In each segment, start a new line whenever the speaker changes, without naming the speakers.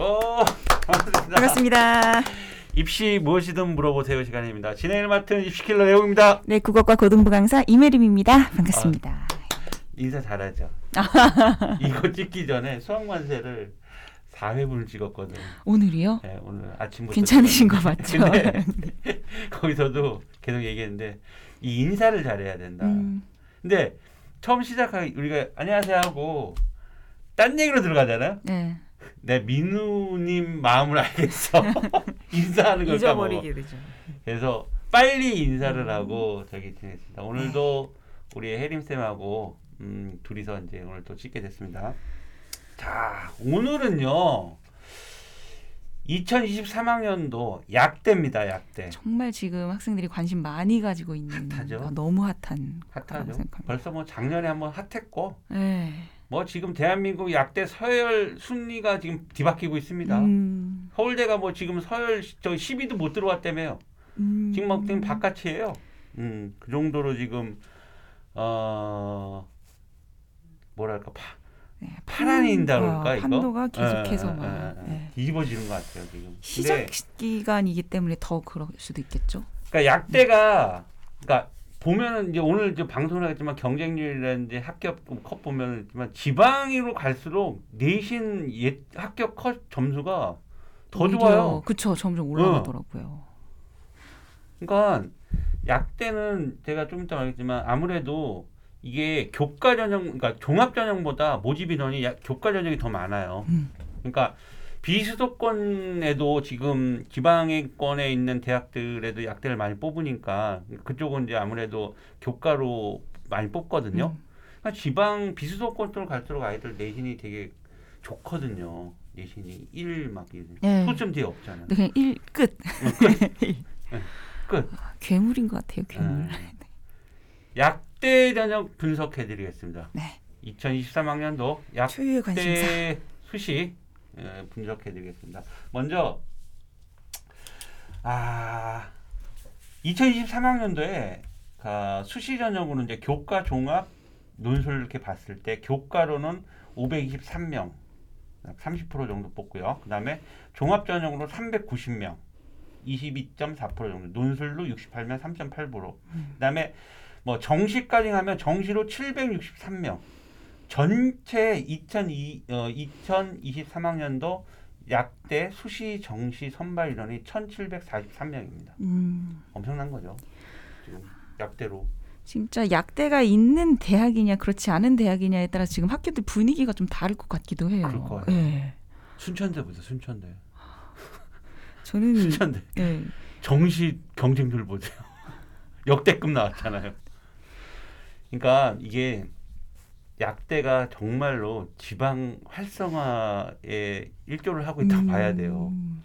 어, 반갑습니다.
반갑습니다.
입시 무엇이든 물어보세요 시간입니다. 진행을 맡은 입시킬러 내용입니다.
네, 국어과 고등부 강사 이메림입니다. 반갑습니다.
인사 잘하죠. 이거 찍기 전에 수학만세를 4회분을 찍었거든.
오늘이요?
네, 오늘 아침부터
괜찮으신 거 맞죠?
근데 거기서도 계속 얘기했는데 이 인사를 잘해야 된다.
음,
근데 처음 시작하기 우리가 안녕하세요 하고 딴 얘기로 들어가잖아요.
네.
내 민우님 마음을 알겠어. 인사하는 걸 까먹어.
되죠.
그래서 빨리 인사를
음.
하고 저기 지냈습니다. 오늘도 우리 혜림 쌤하고 음, 둘이서 이제 오늘 또 찍게 됐습니다. 자, 오늘은요. 2023학년도 약대입니다. 약대.
정말 지금 학생들이 관심 많이 가지고 있는
핫하죠?
아, 너무 핫한
핫하죠. 벌써 뭐 작년에 한번 핫했고
네.
뭐 지금 대한민국 약대 서열 순위가 지금 뒤바뀌고 있습니다.
음,
서울대가 뭐 지금 서열 시- 저 10위도 못 들어왔다며요.
음,
지금 막 지금 바깥이에요. 음, 그 정도로 지금 어 뭐랄까 파,
네,
파란인다
판-
그럴까
어,
이거?
판도가 계속해서
예, 예,
막
예, 예.
네.
뒤집어지는 것 같아요 지금.
시작 기간이기 때문에 더 그럴 수도 있겠죠.
그러니까 약대가 그러니까 보면은 이제 오늘 이제 방송을 하겠지만 경쟁률이라든지 합격 컷 보면은 있지만 지방으로 갈수록 내신 예, 합격 컷 점수가 더 좋아요.
그쵸, 점점 올라가더라고요.
그러니까 약대는 제가 좀 이따 말하겠지만 아무래도 이게 교과 전형 그러니까 종합 전형보다 모집 인원이 약- 교과 전형이 더 많아요.
음.
그러니까 비수도권에도 지금 지방권에 있는 대학들에도 약대를 많이 뽑으니까 그쪽은 이제 아무래도 교과로 많이 뽑거든요.
음.
그러니까 지방 비수도권 쪽으로 갈수록 아이들 내신이 되게 좋거든요. 내신이 1막
네.
소점 뒤에 없잖아요.
네, 그냥 일 끝.
끝.
아, 괴물인 것 같아요, 괴물.
네. 약대 전형 분석해 드리겠습니다.
네.
2023학년도
초유의 관심사.
약대 수시 예, 분석해 드리겠습니다. 먼저 아 2023학년도에 아, 수시 전형으로 이제 교과 종합 논술 이렇게 봤을 때 교과로는 523명 30% 정도 뽑고요. 그다음에 종합 전형으로 390명 22.4% 정도 논술로 68명 3.8% 그다음에 뭐 정시까지 하면 정시로 763명 전체 2002, 어, 2023학년도 약대 수시 정시 선발 인원이 1743명입니다.
음,
엄청난 거죠. 지금 약대로.
진짜 약대가 있는 대학이냐 그렇지 않은 대학이냐에 따라 지금 학교들 분위기가 좀 다를 것 같기도 해요.
그럴 거예요.
네.
순천대 보세요. 순천대.
저는
순천대.
네.
정시 경쟁률 보세요. 역대급 나왔잖아요. 그러니까 이게 약대가 정말로 지방 활성화에 일조를 하고 있다고 봐야 돼요.
음,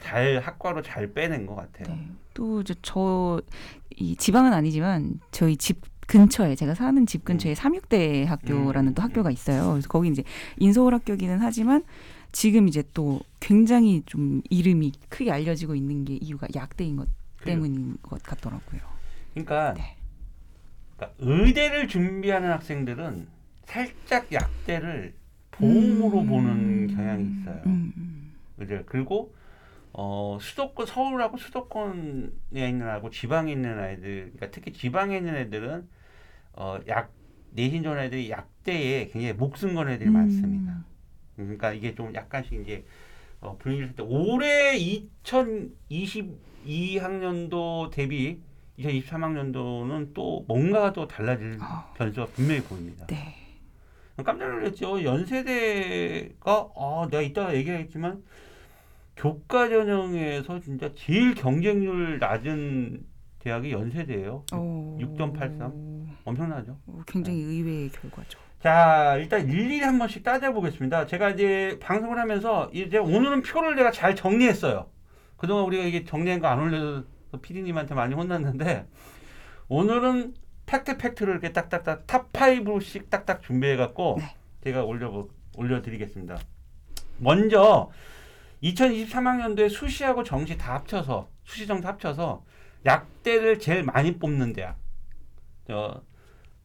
잘 학과로 잘 빼낸 것 같아요.
네. 또 이제 저이 지방은 아니지만 저희 집 근처에 제가 사는 집 근처에 삼육대 학교라는
음.
또 학교가 있어요. 그래서 거기 이제 인서울 학교기는 하지만 지금 이제 또 굉장히 좀 이름이 크게 알려지고 있는 게 이유가 약대인 것 때문인 것 같더라고요.
그러니까,
네.
그러니까 의대를 준비하는 학생들은 살짝 약대를 보험으로
음.
보는 경향이 있어요.
음, 음.
의대 그리고 어, 수도권 서울하고 수도권에 있는 아이고 지방에 있는 아이들, 그러니까 특히 지방에 있는 애들은 어, 약 내신 좋은 애들이 약대에 굉장히 목숨 건 애들이
음.
많습니다. 그러니까 이게 좀 약간씩 이제 어, 분위기를 때 올해 2022학년도 대비 2023학년도는 또 뭔가가 또 달라질
아.
변수가 분명히 보입니다.
네.
깜짝 놀랐죠. 연세대가 아, 내가 이따가 얘기하겠지만 교과 전형에서 진짜 제일 경쟁률 낮은 대학이 연세대예요.
오.
6.83. 엄청나죠.
오, 굉장히 의외의 결과죠.
자, 일단 일일이 한 번씩 따져보겠습니다. 제가 이제 방송을 하면서 이제 오늘은 표를 내가 잘 정리했어요. 그동안 우리가 이게 정리한 거 안 올려서 피디님한테 많이 혼났는데 오늘은 팩트 팩트를 이렇게 딱딱딱 top 5씩 딱딱 준비해 갖고
네.
제가 올려 올려 드리겠습니다. 먼저 2023학년도에 수시하고 정시 다 합쳐서 수시 정시 합쳐서 약대를 제일 많이 뽑는 대학. 저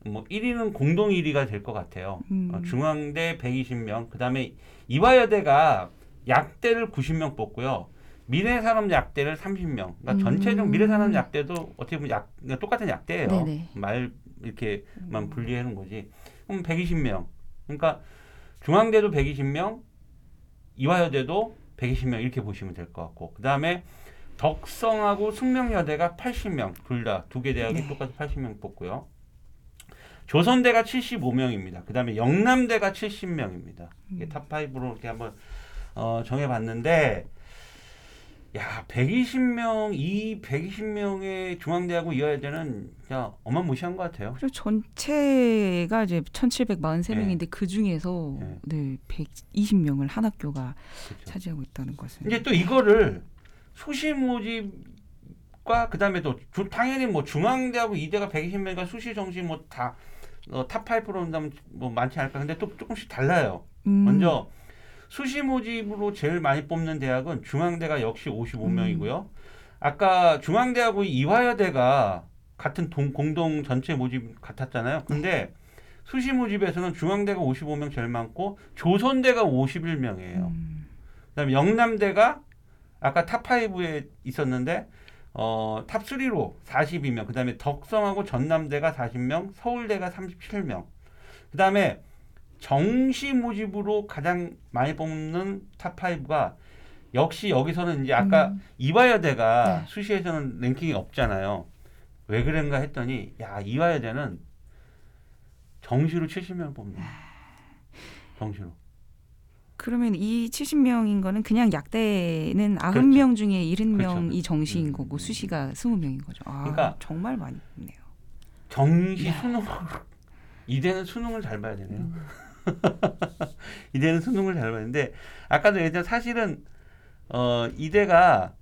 뭐 1위는 공동 1위가 될 것 같아요.
음.
어, 중앙대 120명, 그 다음에 이화여대가 약대를 90명 뽑고요. 미래산업 약대를 30명. 그러니까
음.
전체적 미래산업 약대도 어떻게 보면 약 그러니까 똑같은 약대예요.
네네.
말 이렇게만 분리해 놓은 거지. 그럼 120명. 그러니까 중앙대도 120명, 이화여대도 120명 이렇게 보시면 될 것 같고. 그다음에 덕성하고 숙명여대가 80명 둘 다 두 개 대학이
네.
똑같이 80명 뽑고요. 조선대가 75명입니다. 그다음에 영남대가 70명입니다. 이게
음.
top 5로 이렇게 한번 어, 정해봤는데 야 120명 이 120명의 중앙대하고 이화여대는 진짜 어마무시한 것 같아요.
그리고 전체가 이제 1,743명인데 그 중에서
네.
네, 120명을 한 학교가
그렇죠.
차지하고 있다는 것은
이제 또 이거를 수시 모집과 그다음에 또 주- 당연히 뭐 중앙대하고 이대가 120명이니까 수시 정시 뭐다 어, top 5로 한다면 뭐 많지 않을까 근데 또 조금씩 달라요.
음,
먼저 수시 모집으로 제일 많이 뽑는 대학은 중앙대가 역시 55명이고요. 아까 중앙대하고 이화여대가 같은 동, 공동 전체 모집 같았잖아요. 근데 수시 모집에서는 중앙대가 55명 제일 많고 조선대가 51명이에요.
음,
그다음에 영남대가 아까 top 5에 있었는데 어, top 3로 42명. 그다음에 덕성하고 전남대가 40명, 서울대가 37명. 그다음에 정시 모집으로 가장 많이 뽑는 top 5가 역시 여기서는 이제 아까
음.
이화여대가
네.
수시에서는 랭킹이 없잖아요. 왜 그런가 했더니 야 이화여대는 정시로 70명 뽑네. 정시로.
그러면 이 70명인 거는 그냥 약대는 90명
그렇죠.
중에 70명이
그렇죠.
정시인
음.
거고 수시가 20명인 거죠. 아,
그러니까
정말 많이 있네요.
정시
야.
수능 이대는 수능을 잘 봐야 되네요.
음.
이대는 수능을 잘 봤는데 아까도 얘기했지만 사실은 어 이대가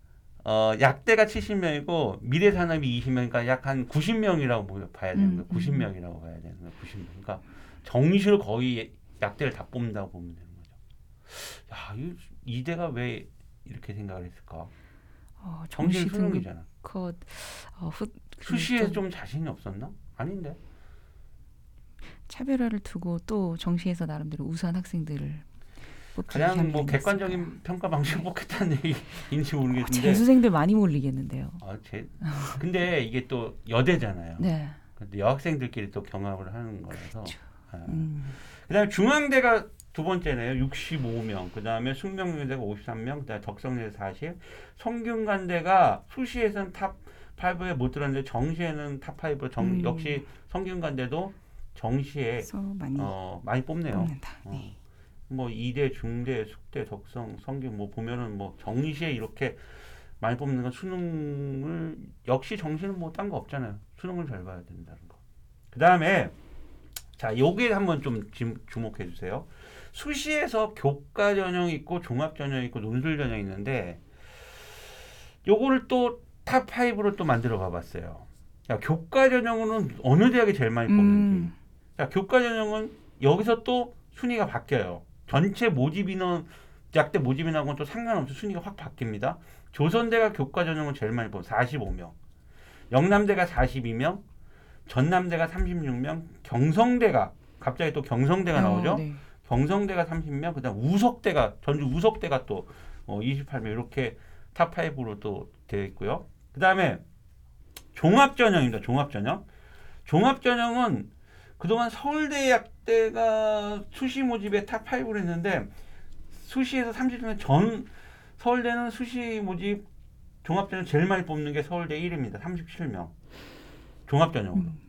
어 약대가 70명이고 미래 산업이 20명이니까 약 한 90명이라고 봐야 되는 거예요.
음, 음.
90명이라고 봐야 되는 거예요. 90명. 그러니까 정시로 거의 약대를 다 뽑는다고 보면 되는 거죠. 야, 이 이대가 왜 이렇게 생각을 했을까?
어,
정시 수능이잖아.
컷 어, 후,
수시에
좀
좀 자신이 없었나? 아닌데.
차별화를 두고 또 정시에서 나름대로 우수한 학생들을 향이
뭐
있을까.
객관적인 평가 방식을 뽑겠다는 얘기인지
아,
모르겠는데.
재수생들 많이 몰리겠는데요.
아, 제, 근데 이게 또 여대잖아요.
네.
근데 여학생들끼리 또 경합을 하는 거라서. 아.
음.
그다음에 중앙대가 두 번째네요. 65명. 그다음에 숙명여대가 53명. 그다음에 덕성여대 40. 성균관대가 수시에서는 top 5에 못 들었는데 정시에는 top 5로 정
음.
역시 성균관대도 정시에
많이
어, 많이 뽑네요.
뽑는다.
어.
네.
뭐 이대, 중대, 숙대, 덕성, 성균 뭐 보면은 뭐 정시에 이렇게 많이 뽑는 건 수능을 역시 정시는 뭐 딴 거 없잖아요. 수능을 잘 봐야 된다는 거. 그 다음에 자 요게 한번 좀 지- 주목해 주세요. 수시에서 교과 전형 있고 종합 전형 있고 논술 전형 있는데 요거를 또 top 5로 또 만들어 봐봤어요. 자, 교과 전형으로는 어느 대학이 제일 많이 뽑는지.
음.
자, 교과 전형은 여기서 또 순위가 바뀌어요. 전체 모집 인원 약대 모집 인원하고는 또 상관없이 순위가 확 바뀝니다. 조선대가 교과 전형을 제일 많이 뽑 45명. 영남대가 42명, 전남대가 36명, 경성대가 갑자기 또 경성대가
어,
나오죠.
네.
경성대가 30명, 그다음 우석대가 전주 우석대가 또 어, 28명 이렇게 top 5로 또 되어 있고요. 그다음에 종합 전형입니다. 종합 전형. 종합 전형은 그동안 서울대 약대가 수시 모집에 top 5로 했는데 수시에서 30명 전 서울대는 수시 모집 종합 전형 제일 많이 뽑는 게 서울대 1위입니다. 37명. 종합 전형으로.
음.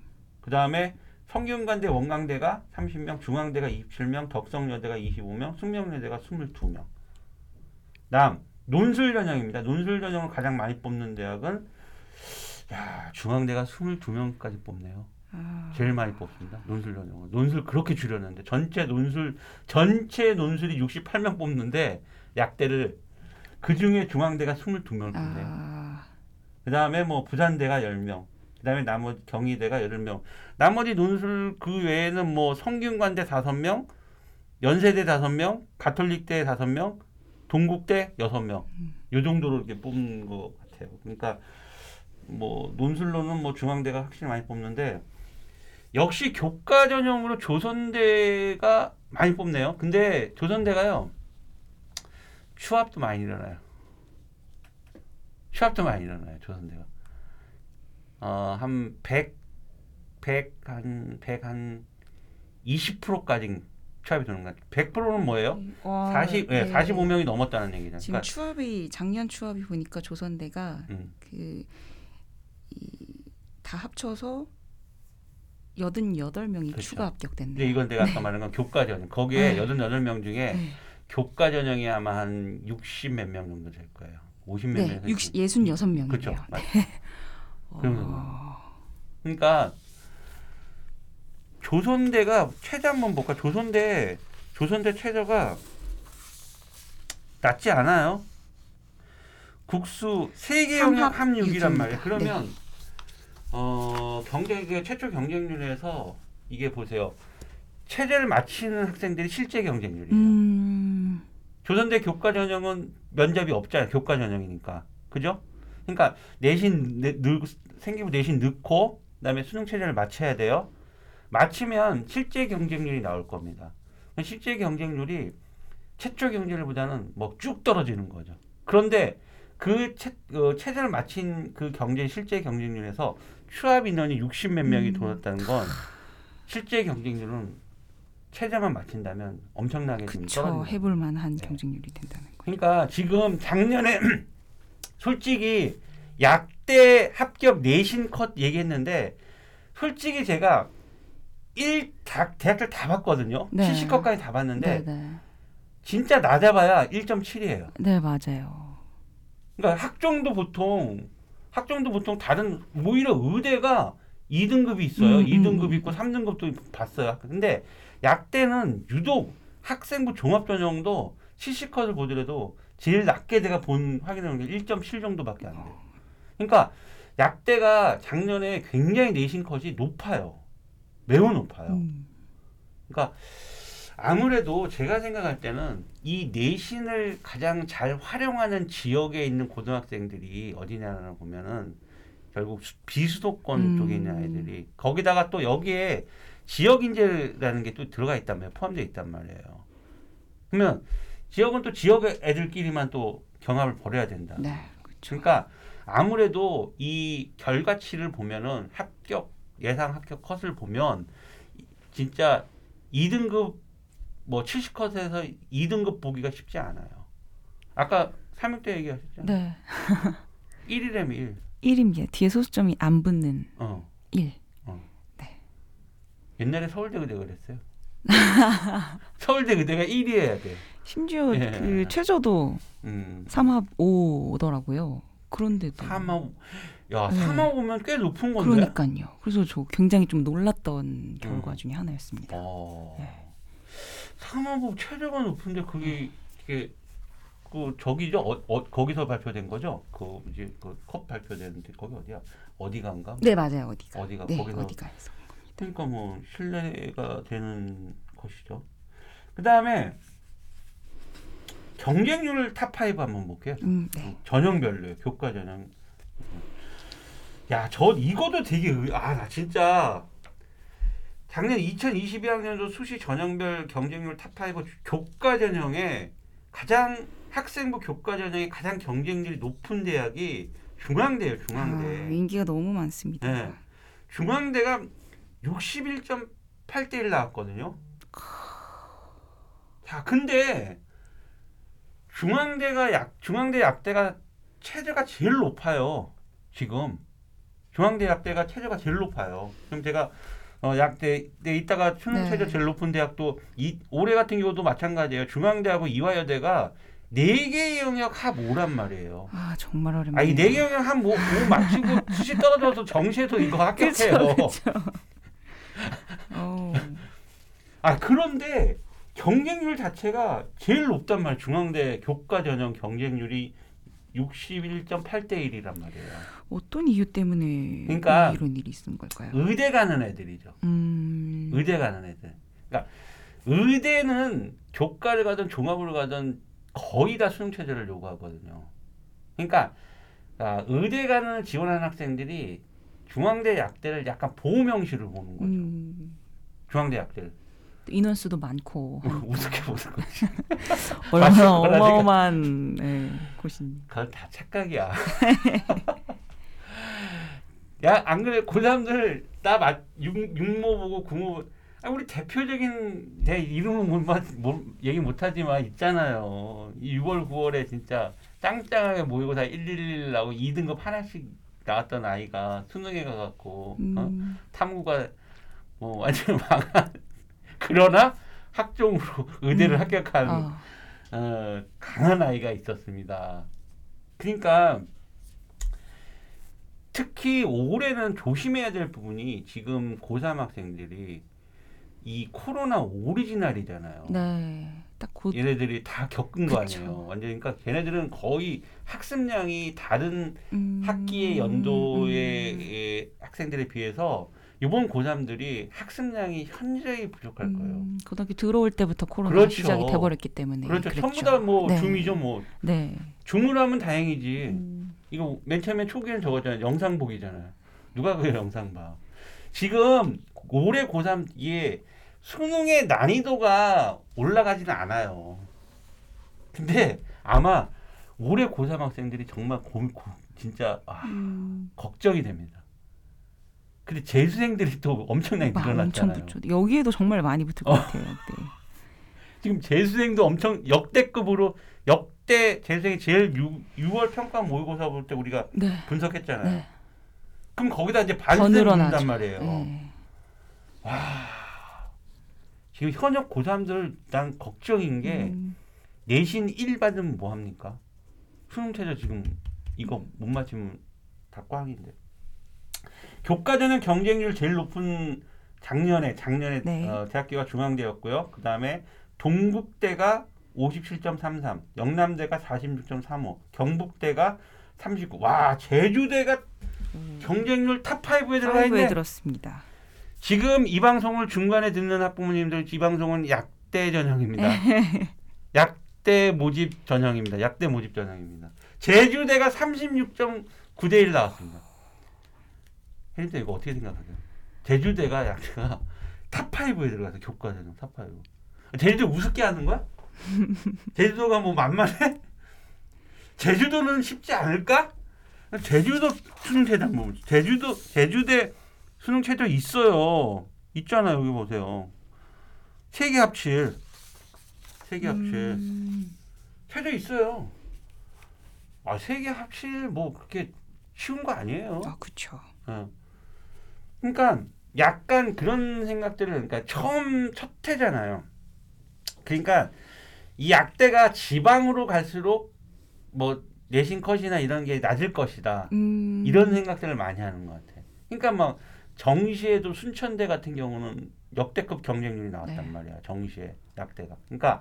그 다음에 성균관대 원광대가 30명, 중앙대가 27명, 덕성여대가 25명, 숙명여대가 22명. 다음 논술 전형입니다. 논술 전형을 가장 많이 뽑는 대학은 야 중앙대가 22명까지 뽑네요.
아,
제일 많이 뽑습니다. 논술 전형을. 논술 그렇게 줄였는데 전체 논술 전체 논술이 68명 뽑는데 약대를 그 중에 중앙대가 22명을 뽑네요.
아,
그다음에 뭐 부산대가 10명. 그다음에 나머지 경희대가 8명. 나머지 논술 그 외에는 뭐 성균관대 5명, 연세대 5명, 가톨릭대 5명, 동국대 6명. 요 정도로 이렇게 뽑는 것 같아요. 그러니까 뭐 논술로는 뭐 중앙대가 확실히 많이 뽑는데 역시 교과 전형으로 조선대가 많이 뽑네요. 근데 조선대가요. 휴합도 많이 일어나요. 휴합도 많이 일어나요. 조선대가. 어, 한 100, 100, 한, 100, 한 20%까지 취합이 되는 것 같아요. 100%는 뭐예요?
와,
40, 예,
네.
45명이 넘었다는 얘기죠.
지금
그러니까,
추합이 작년 추합이 보니까 조선대가
음,
그다 합쳐서 88명이
그렇죠.
추가 합격됐네.
이제 이건 내가 아까 말한 건 교과 전형. 거기에
네.
88명 중에
네.
교과 전형이 아마 한 60 몇 명 정도 될 거예요. 50몇
네,
명.
60, 66명이에요.
그렇죠. 맞- 그러면
어,
그러니까 조선대가 최저 한번 볼까? 조선대 조선대 최저가 낮지 않아요. 국수 세계 영역
삼합
3 6이란
육입니다.
말이에요. 그러면 어 경쟁 최초 경쟁률에서 이게 보세요. 체제를 마치는 학생들이 실제 경쟁률이에요.
음,
조선대 교과 전형은 면접이 없잖아요. 교과 전형이니까. 그죠? 그러니까 내신 내, 늘, 생기부 내신 넣고 그다음에 수능 체제를 마쳐야 돼요. 마치면 실제 경쟁률이 나올 겁니다. 실제 경쟁률이 최초 경쟁률보다는 뭐 쭉 떨어지는 거죠. 그런데 그 체, 어, 체제를 마친 그 경쟁 실제 경쟁률에서 추합 인원이 60몇 명이
음.
돌았다는 건 실제 경쟁률은 체제만 마친다면 엄청나게 좀
그쵸. 해볼 만한
네.
경쟁률이 된다는 거.
그러니까 지금 작년에 솔직히 약대 합격 내신 컷 얘기했는데 솔직히 제가 1 대학들 다 봤거든요.
네.
70컷까지 다 봤는데
네, 네.
진짜 낮아봐야 1.7이에요.
네, 맞아요.
그러니까 학종도 보통 학종도 보통 다른 오히려 의대가 2등급이 있어요.
음,
2등급
음,
있고 3등급도 봤어요. 근데 약대는 유독 학생부 종합 전형도 70컷을 보더라도 제일 낮게 내가 본 확인한 게1.7 정도밖에 안 돼요. 그러니까 약대가 작년에 굉장히 내신 컷이 높아요. 매우 높아요.
음,
그러니까 아무래도 제가 생각할 때는 이 내신을 가장 잘 활용하는 지역에 있는 고등학생들이 어디냐를 보면은 결국 수- 비수도권
음.
쪽에 있는 아이들이 거기다가 또 여기에 지역 인재라는 게 또 들어가 있단 말이에요. 포함되어 있단 말이에요. 그러면 지역은 또 지역 애들끼리만 또 경합을 벌여야 된다.
네, 그렇죠.
그러니까 아무래도 이 결과치를 보면은 합격 예상 합격 컷을 보면 진짜 2등급 뭐 70컷에서 2등급 보기가 쉽지 않아요. 아까 삼육대 얘기하셨잖아요.
네.
1이라면 1.
1입니다. 뒤에 소수점이 안 붙는
어.
1.
옛날에 서울대 의대 그랬어요. 서울대 의대가 1이어야 돼.
심지어
예.
그 최저도
음.
3합 5더라고요. 그런데도
3합 야,
네.
3합 5면 꽤 높은 건데.
그러니까요. 그래서 저 굉장히 좀 놀랐던 결과 중에 하나였습니다.
어.
네.
상업부 최저가 높은데 그게 이게 그 저기죠? 어, 어, 거기서 발표된 거죠? 그 이제 그 컵 발표되는데 거기 어디야? 어디가인가?
네, 맞아요. 어디가?
어디가?
네,
거기서
어디가 해서.
그러니까 뭐 신뢰가 되는 것이죠. 그 다음에 경쟁률 탑5 한번 볼게요.
음, 네.
전형별로요 교과 전형. 야저 이거도 되게 아나 진짜 작년 2022학년도 수시 전형별 경쟁률 top 5 교과 전형에 가장 학생부 교과 전형에 가장 경쟁률이 높은 대학이 중앙대예요 중앙대
아, 인기가 너무 많습니다.
네. 중앙대가 61.8대 1 나왔거든요. 자, 근데 중앙대가 약 중앙대 약대가 최저가 제일 높아요. 지금 중앙대 약대가 체제가 제일 높아요. 그럼 제가 어, 약대 네, 이따가 수능
네.
체제 제일 높은 대학도 이 올해 같은 경우도 마찬가지예요. 중앙대하고 이화여대가 네개 영역 합 5란 말이에요.
아, 정말 어렵네요.
아, 이 네 개 영역 한 뭐, 뭐 마치고 수시 떨어져서 정시에도 이거 합격해요.
어,
아 그런데 경쟁률 자체가 제일 높단 말이에요. 중앙대 교과 전형 경쟁률이 61.8대 1이란 말이에요.
어떤 이유 때문에
그러니까
이런 일이 있는 걸까요?
의대 가는 애들이죠.
음,
의대 가는 애들. 그러니까 의대는 교과를 가든 종합을 가든 거의 다 수능 체제를 요구하거든요. 그러니까 아, 의대 가는 지원하는 학생들이 중앙대 약대를 약간 보호 명시를 보는 거죠.
음,
중앙대 약대를.
인원수도 많고
우습게 보는 거지.
얼마나. 어마어마한 예, 곳입니다.
그건 다 착각이야. 야, 안 그래? 고3들 나 맞, 육, 육모 보고 구모 아, 우리 대표적인 내 이름은 못, 맞- 못 얘기 못하지만 있잖아요. 6월, 9월에 진짜 짱짱하게 모이고 다 111 나고 2등급 하나씩 나왔던 아이가 수능에 가갖고 어?
음,
탐구가 뭐 완전 망한 그러나 학종으로 의대를
음.
합격한
아,
어, 강한 아이가 있었습니다. 그러니까 특히 올해는 조심해야 될 부분이 지금 고3 학생들이 이 코로나 오리지널이잖아요.
네, 딱곧
얘네들이 다 겪은 거
그쵸.
아니에요. 완전 그러니까 걔네들은 거의 학습량이 다른
음,
학기의 연도의
음,
예, 학생들에 비해서 이번 고3들이 학습량이 현저히 부족할 거예요.
음, 고등학교 들어올 때부터 코로나
그렇죠.
시작이 돼버렸기 때문에
그렇죠.
그랬죠.
전부 다뭐
네.
줌이죠. 뭐
네.
줌으로 하면 다행이지.
음,
이거 맨 처음에 초기에는 저거잖아요. 영상 보기잖아요. 누가 그 영상 봐. 지금 올해 고3 이게 수능의 난이도가 올라가지는 않아요. 근데 아마 올해 고3 학생들이 정말 고, 고- 진짜 아,
음,
걱정이 됩니다. 근데 재수생들이 또 엄청나게
막 엄청
늘어났잖아요.
붙죠. 여기에도 정말 많이 붙을 것
어.
같아요. 네.
지금 재수생도 엄청 역대급으로 역대 재수생이 제일 6, 월 평가 모의고사 볼 때 우리가
네.
분석했잖아요.
네.
그럼 거기다 이제. 넣는단 말이에요.
네.
지금 현역 고3들 난 걱정인 게
음,
내신 1 받으면 뭐 합니까? 수능 최저 지금 이거 못 맞히면 다 꽝인데. 교과전형 경쟁률 제일 높은 작년에 작년에
네.
어, 대학교가 중앙대였고요. 그 다음에 동국대가 57.33, 영남대가 46.35, 경북대가 39. 와 제주대가 경쟁률 top 5에 들어가 있네.
들었습니다.
지금 이 방송을 중간에 듣는 학부모님들 이 방송은 약대 전형입니다. 약대 모집 전형입니다. 약대 모집 전형입니다. 제주대가 36.9대 1 나왔습니다. 혜림도 이거 어떻게 생각하세요? 제주대가 약대가 top 5에 들어가서 교과 전형 top 5. 제주도 우습게 하는 거야? 제주도가 뭐 만만해? 제주도는 쉽지 않을까? 제주도 수능 최저 뭐 제주도 제주대 수능 최저 있어요. 있잖아요. 여기 보세요. 세 개 합칠. 세 개 합칠.
음,
최저 있어요. 아, 세 개 합칠 뭐 그렇게 쉬운 거 아니에요.
아 그렇죠.
어. 그러니까 약간 그런 생각들을 그러니까 처음 첫 해잖아요. 그러니까 이 약대가 지방으로 갈수록 뭐 내신 컷이나 이런 게 낮을 것이다.
음,
이런 생각들을 많이 하는 것 같아. 그러니까 막 정시에도 순천대 같은 경우는 역대급 경쟁률이 나왔단
네.
말이야. 정시에 약대가. 그러니까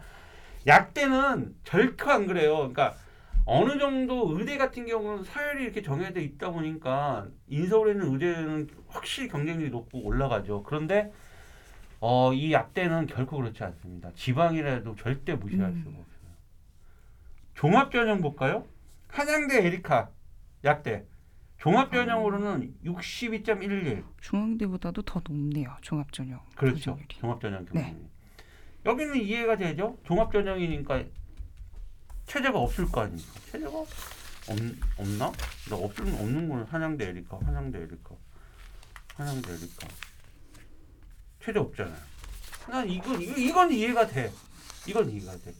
약대는 절대 안 그래요. 그러니까 어느 정도 의대 같은 경우는 서열이 이렇게 정해져 있다 보니까 인서울에 있는 의대는 확실히 경쟁률이 높고 올라가죠. 그런데 어, 이 약대는 결코 그렇지 않습니다. 지방이라도 절대 무시할
음.
수가 없어요. 종합전형 볼까요? 한양대 에리카 약대 종합전형으로는 62.11
중앙대보다도 더 높네요. 종합전형.
그렇죠. 종합전형
네.
경쟁률. 여기는 이해가 되죠? 종합전형이니까 최저가 없을 거 아닙니까? 최저가 없, 없나? 나 없을 없는 건 한양대 에리카, 한양대 에리카, 한양대 에리카. 최저 없잖아요. 난 이건 이거, 이건 이해가 돼. 이건 이해가 돼.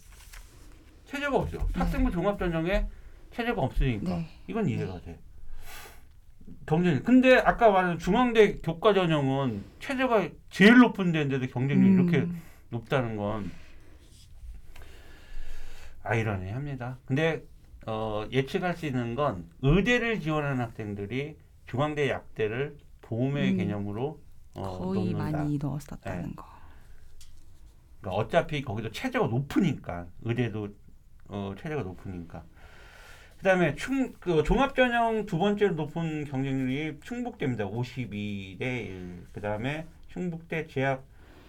체제가 없죠. 학생부 종합전형에 체제가 없으니까
네.
이건 이해가 돼. 경쟁. 근데 아까 말한 중앙대 교과 전형은 체제가 제일 높은 데인데도 경쟁률이
음,
이렇게 높다는 건 아이러니합니다. 근데 어, 예측할 수 있는 건 의대를 지원하는 학생들이 중앙대 약대를 보험의
음.
개념으로 어,
거의
놓는다.
많이 넣었었다는
네.
거.
그러니까 어차피 거기도 체제가 높으니까 의대도 어, 체제가 높으니까. 그다음에 충, 그 종합 전형 두 번째로 높은 경쟁률이 충북대입니다. 52대 1. 그다음에 충북대 제약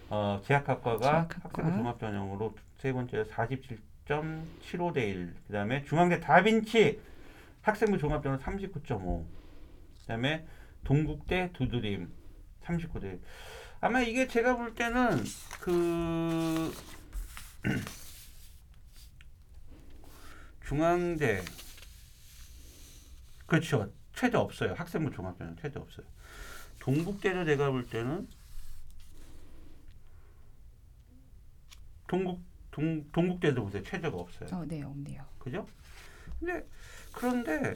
어, 제약학과가
제약학과.
학생부 종합 전형으로 세 번째로 47.75대 1. 그다음에 중앙대 다빈치 학생부 종합 전형 39.5. 그다음에 동국대 두드림 39대 1. 아마 이게 제가 볼 때는 그 중앙대 그렇죠 최저 없어요 학생부 종합대는 최저 없어요 동국대도 내가 볼 때는 동국 동 동국대도 보세요 최저가 없어요
어, 네, 없네요.
그죠? 근데 그런데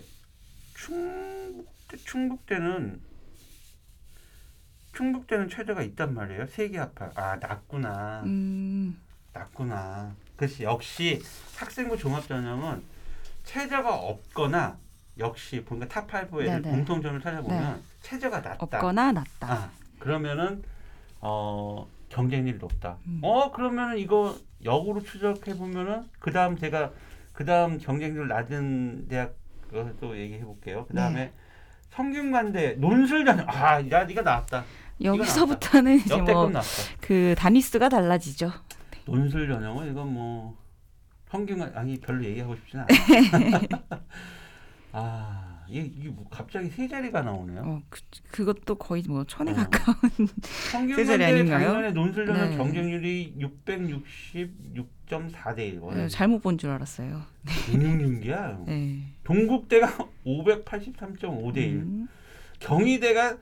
충북대 충북대는 충북대는 최저가 있단 말이에요. 세 개 합 8. 아 낮구나.
음,
낮구나. 그렇지. 역시 학생부 종합전형은 최저가 없거나 역시 보니까 top 5 애들
네네.
공통점을 찾아보면 최저가 낮다.
없거나 낮다.
아, 그러면은 어 경쟁률이 높다.
음.
어 그러면은 이거 역으로 추적해 보면은 그 다음 제가 그 다음 경쟁률 낮은 대학 또 얘기해 볼게요. 그 다음에
네.
성균관대 논술전형 아야 네가 나왔다.
여기서부터는 이제
역대급
뭐
나왔다.
그 단위수가 달라지죠.
논술 전형은 이건 뭐 성균관 아니 별로 얘기하고 싶진 않아. 아 이게, 이게 뭐 갑자기 세 자리가 나오네요.
어, 그, 그것도 거의 뭐 천에
어.
가까운. 세 자리 아닌가요?
작년에 논술 전형
네.
경쟁률이 666.4대 1.
네, 잘못 본 줄 알았어요.
666이야.
네.
동국대가 583.5대 1,
음,
경희대가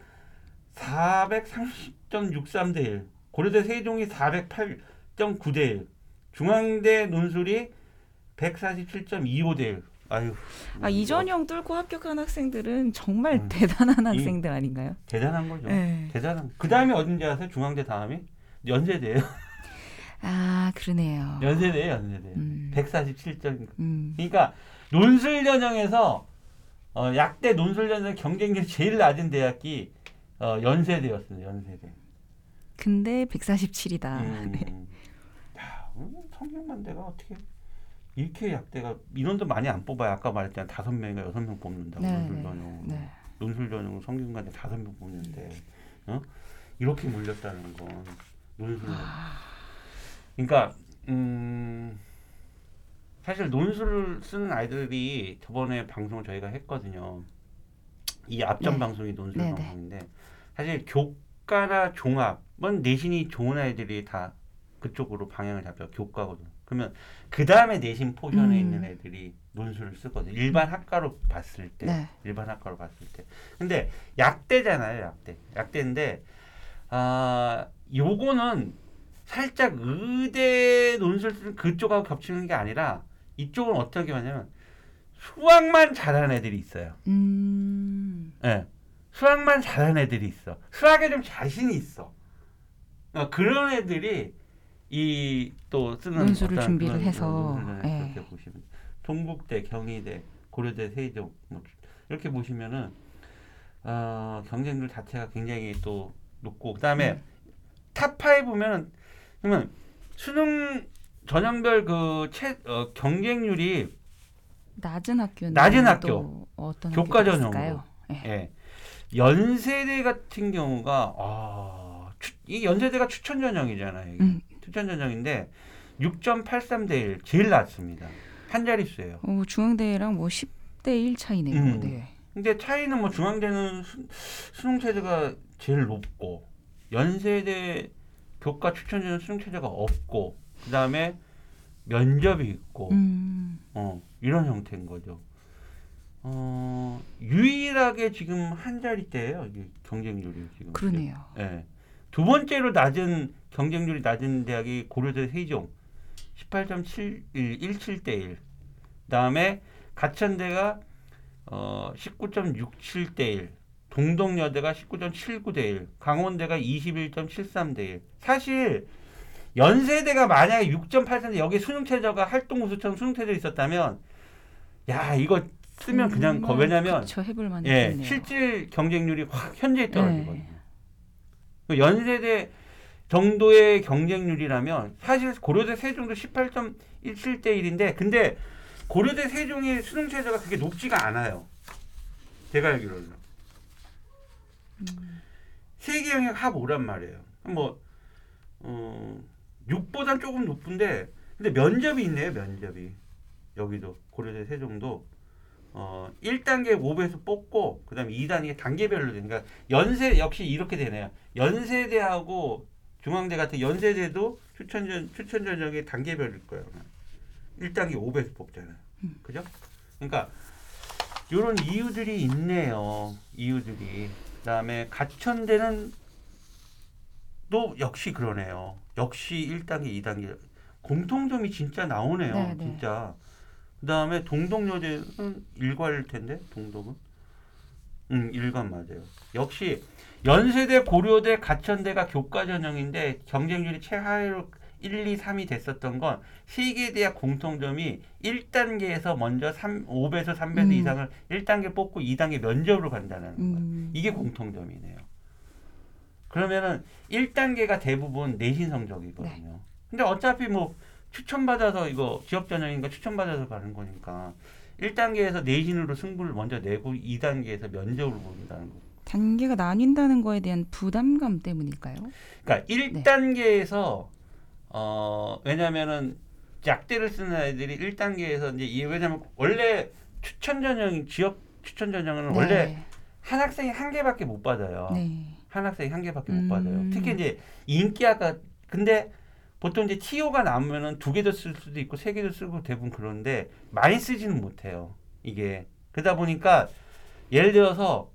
430.63 대 1, 고려대 세종이 408.9 대 1, 중앙대 논술이 147.25대 1. 아유.
아 이전형 뚫고 합격한 학생들은 정말
음.
대단한
이-
학생들 아닌가요?
대단한 거죠.
네.
대단한. 그 다음에 어딘지 아세요? 중앙대 다음이 연세대예요.
아 그러네요.
연세대예요, 연세대.
음.
147점.
음.
그러니까 논술 전형에서 어, 약대 논술 전형 경쟁률 제일 낮은 대학이 어, 연세대였습니다. 연세대.
근데 147이다.
음. 야, 음, 성균관대가 어떻게 이렇게 약대가 인원도 많이 안 뽑아요. 아까 말했잖아 다섯 명인가 여섯 명 뽑는다고
네,
논술
네,
전형.
네.
논술 전형 성균관대 다섯 명 뽑는데 어? 이렇게 몰렸다는 건 논술.
아.
그러니까 음. 사실 논술을 쓰는 아이들이 저번에 방송을 저희가 했거든요. 이 앞전
네.
방송이 논술
네, 네.
방송인데 사실 교과나 종합은 내신이 좋은 아이들이 다 그쪽으로 방향을 잡혀 교과거든. 그러면 그 다음에 내신 포션에
음.
있는 애들이 논술을 쓰거든. 일반 학과로 봤을 때,
네.
일반 학과로 봤을 때. 근데 약대잖아요, 약대. 약대인데 아 요거는 살짝 의대 논술 쓰는 그쪽하고 겹치는 게 아니라 이쪽은 어떻게 하냐면 수학만 잘하는 애들이 있어요.
음.
예. 수학만 잘하는 애들이 있어. 수학에 좀 자신이 있어. 어, 그런 애들이 이 또 쓰는 어떤
준비를 해서,
논술을
예.
그렇게 보시면 동국대, 경희대, 고려대, 세종 뭐 이렇게 보시면은 어, 경쟁률 자체가 굉장히 또 높고 그다음에
음.
top 5 보면은 그러면 수능 전형별 그 채, 어, 경쟁률이
낮은 학교는
낮은 학교.
또 어떤
교과 전형으로.
예.
예. 연세대 같은 경우가 아, 추, 이 연세대가 추천 전형이잖아요.
음.
추천 전형인데 6.83대 1 제일 낮습니다. 한 자릿수예요.
어, 중앙대랑 뭐 10대 1 차이네요.
음.
네.
근데 차이는 뭐 중앙대는 수, 수능 체제가 제일 높고 연세대 교과 추천 전형 수능 체제가 없고 그다음에 면접이 있고
음.
어, 이런 형태인 거죠. 어, 유일하게 지금 한 자리대예요. 경쟁률이 지금.
그러네요.
예. 두 번째로 낮은 경쟁률이 낮은 대학이 고려대 세종 18.17대 1. 그다음에 가천대가 어 19.67대 1. 동덕여대가 19.79대 1. 강원대가 21.73대 1. 사실 연세대가 만약에 6.83대 여기 수능 최저가 활동 우수처럼 수능 최저 있었다면 야, 이거 쓰면 그냥 거 왜냐면
그쵸, 해볼
예. 실질 경쟁률이 확 현저히 떨어지거든요.
네.
그 연세대 정도의 경쟁률이라면 사실 고려대 세종도 18.17대 1인데 근데 고려대 세종의 수능 최저가 그게 높지가 않아요. 제가 알기로는. 세계 영역 합 5란 말이에요. 뭐 어, 6보단 조금 높은데 근데 면접이 있네요, 면접이. 여기도 고려대 세종도 어 1단계 5배수 뽑고 그다음에 2단계 단계별로 되는 그러니까 연세 역시 이렇게 되네요. 연세대하고 중앙대 같은 연세대도 추천 전 추천 전형이 단계별일 거예요. 1단계 5배수 뽑잖아요. 그죠? 그러니까 이런 이유들이 있네요. 이유들이. 그다음에 가천대는 또 역시 그러네요. 역시 1단계, 2단계 공통점이 진짜 나오네요.
네, 네.
진짜. 그다음에 동덕여대는 일과일 텐데 동덕은 음 일관 맞아요. 역시 연세대, 고려대, 가천대가 교과 전형인데 경쟁률이 최하위로 1, 2, 3이 됐었던 건 세 개 대학 공통점이 1단계에서 먼저 3, 5배에서 3배수
음.
이상을 1단계 뽑고 2단계 면접으로 간다는 거예요.
음.
이게 공통점이네요. 그러면은 1단계가 대부분 내신 성적이거든요.
네.
근데 어차피 뭐 추천받아서 이거 지역 전형인가 추천받아서 가는 거니까 1단계에서 내신으로 승부를 먼저 내고 2단계에서 면접을 본다는 거.
단계가 나뉜다는 거에 대한 부담감 때문일까요?
그러니까 1단계에서 어 왜냐면은 약대를 쓰는 애들이 1단계에서 이제 이 왜냐면 원래 추천 전형 지역 추천 전형은 원래 한 학생이 한 개밖에 못 받아요.
네.
한 학생이 한 개밖에
음.
못 받아요. 특히 이제 인기학과 근데 보통 이제 TO가 남으면은 두 개도 쓸 수도 있고 세 개도 쓰고 대부분 그런데 많이 쓰지는 못해요. 이게 그러다 보니까 예를 들어서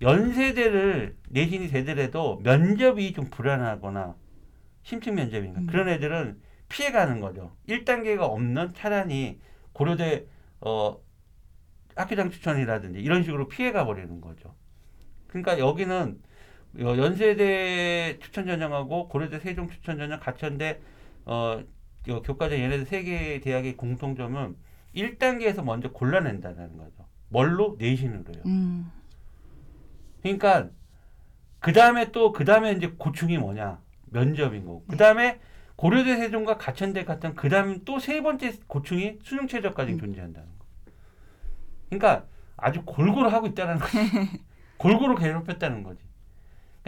연세대를 내신이 되더라도 면접이 좀 불안하거나 심층 면접이니까
음.
그런 애들은 피해가는 거죠. 1단계가 없는 차라리 고려대 어 학교장 추천이라든지 이런 식으로 피해가 버리는 거죠. 그러니까 여기는 어, 연세대 추천 전형하고 고려대 세종 추천 전형 가천대 어요 교과전 얘네들 세 개 대학의 공통점은 1단계에서 먼저 골라낸다는 거죠. 뭘로 내신으로요.
음.
그러니까 그 다음에 또 그 다음에 이제 고충이 뭐냐 면접인 거고 그 다음에 고려대 세종과 가천대 같은 그 다음 또 세 번째 고충이 수능 최저까지
음.
존재한다는 거. 그러니까 아주 골고루 하고 있다는 거지. 골고루 괴롭혔다는 거지.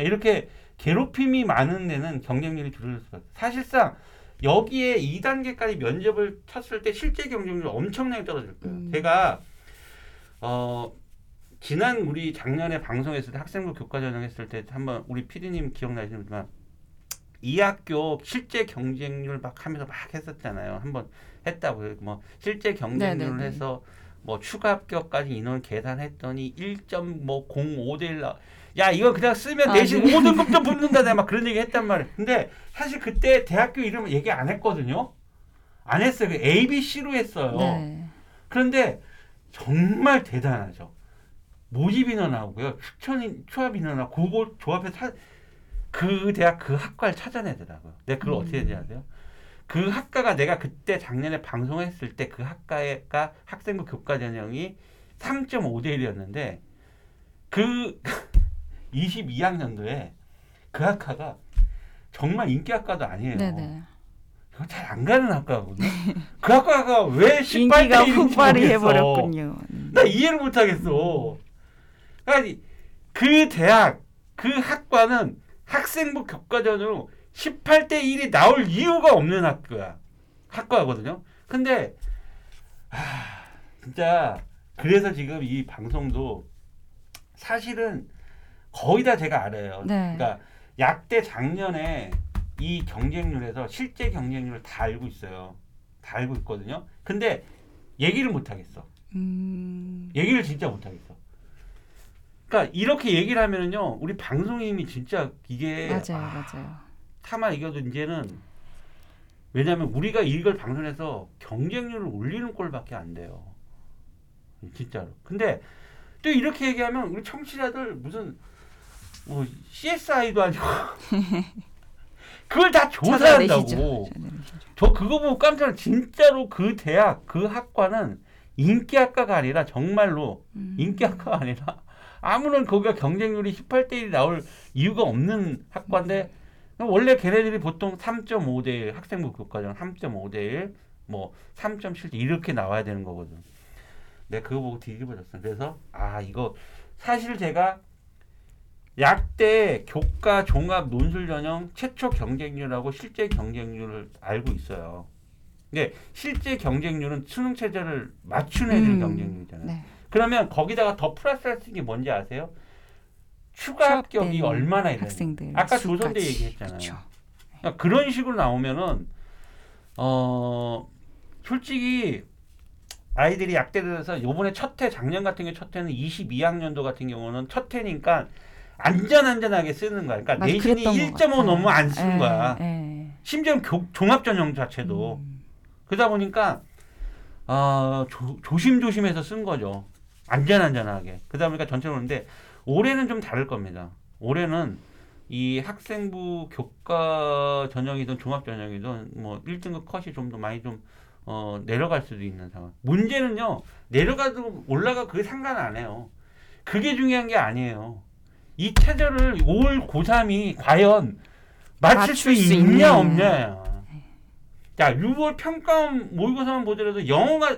이렇게 괴롭힘이 많은 데는 경쟁률이 줄어들 수밖에. 사실상 여기에 2단계까지 면접을 쳤을 때 실제 경쟁률이 엄청나게 떨어질 거예요.
음.
제가 어 지난 우리 작년에 방송했을 때 학생부 교과 전형했을 때 한번 우리 PD님 기억나시지만 이 학교 실제 경쟁률 막 하면서 막 했었잖아요. 한번 했다고 뭐 실제 경쟁률을
네네네.
해서 뭐 추가 합격까지 인원 계산했더니 1.05대 1 나. 야 이거 그냥 쓰면
아,
내신
네.
5등급도 붙는다 내가 막 그런 얘기 했단 말이에요. 근데 사실 그때 대학교 이름 얘기 안 했거든요. 안 했어요. 그 A, B, C로 했어요.
네.
그런데 정말 대단하죠. 모집 인원하고요, 추천 추합 인원하고 그거 조합해서 사- 그 대학 그 학과를 찾아내더라고요. 내가 그걸
음.
어떻게 했는지 아세요? 그 학과가 내가 그때 작년에 방송했을 때 그 학과가 학생부 교과 전형이 3.5대 1이었는데 그 22학년도에 그 학과가 정말 인기 학과도 아니에요.
네네.
그거 잘안 가는 학과거든요. 그 학과가 왜 18대
인기가
1인지
폭발이
모르겠어.
해버렸군요. 음.
나 이해를 못 하겠어. 아니 그 대학 그 학과는 학생부 교과전으로 18대 1이 나올 이유가 없는 학교야. 학과거든요. 근데 아 진짜 그래서 지금 이 방송도 사실은 거의 다 제가 알아요.
네.
그러니까 약대 작년에 이 경쟁률에서 실제 경쟁률을 다 알고 있어요. 다 알고 있거든요. 근데 얘기를 못 하겠어.
음.
얘기를 진짜 못 하겠어. 그러니까 이렇게 얘기를 하면은요, 우리 방송인이 진짜 이게
맞아요,
아,
맞아요.
타마 이겨도 이제는 왜냐하면 우리가 이걸 방송해서 경쟁률을 올리는 꼴밖에 안 돼요. 진짜로. 근데 또 이렇게 얘기하면 우리 청취자들 무슨 뭐 CSI도 아니고 그걸 다. 조사한다고. 저 그거 보고 깜짝 놀- 진짜로 그 대학 그 학과는 인기학과가 아니라 정말로
음.
인기학과가 아니라 아무런 거기가 경쟁률이 18대 1이 나올 이유가 없는 학과인데 원래 걔네들이 보통 3.5대 1 학생부 교과전 3.5대 1, 뭐 3.7대 이렇게 나와야 되는 거거든. 내가 그거 보고 뒤집어졌어. 그래서 아 이거 사실 제가 약대 교과 종합 논술 전형 최초 경쟁률하고 실제 경쟁률을 알고 있어요. 근데 실제 경쟁률은 수능 체제를 맞춘 애들
음.
경쟁률이잖아요.
네.
그러면 거기다가 더 플러스할 수 있는 게 뭔지 아세요? 추가 합격이 얼마나 있는
학생들
아까. 조선대 얘기했잖아요. 그러니까 그런 식으로 나오면은 어 솔직히 아이들이 약대돼서 요번에 첫해 작년 같은 경우 첫 해는 22학년도 같은 경우는 첫 해니까 안전안전하게 쓰는 거야. 그러니까
맞아,
내신이
그랬던 것
1.5
같아요.
넘으면 안 쓰는
예,
거야.
예.
심지어 교- 종합 전형 자체도
음.
그러다 보니까 어, 조, 조심조심해서 쓴 거죠. 안전안전하게. 그러다 보니까 전체로 그런데 올해는 좀 다를 겁니다. 올해는 이 학생부 교과 전형이든 종합 전형이든 뭐 1등급 컷이 좀 더 많이 좀 어, 내려갈 수도 있는 상황. 문제는요. 내려가도 올라가 그게 상관 안 해요. 그게 중요한 게 아니에요. 이 체제를 올 고3이 과연 맞출 수
맞출 수
있냐
있냐.
없냐야. 자, 6월 평가원 모의고사만 보더라도 영어가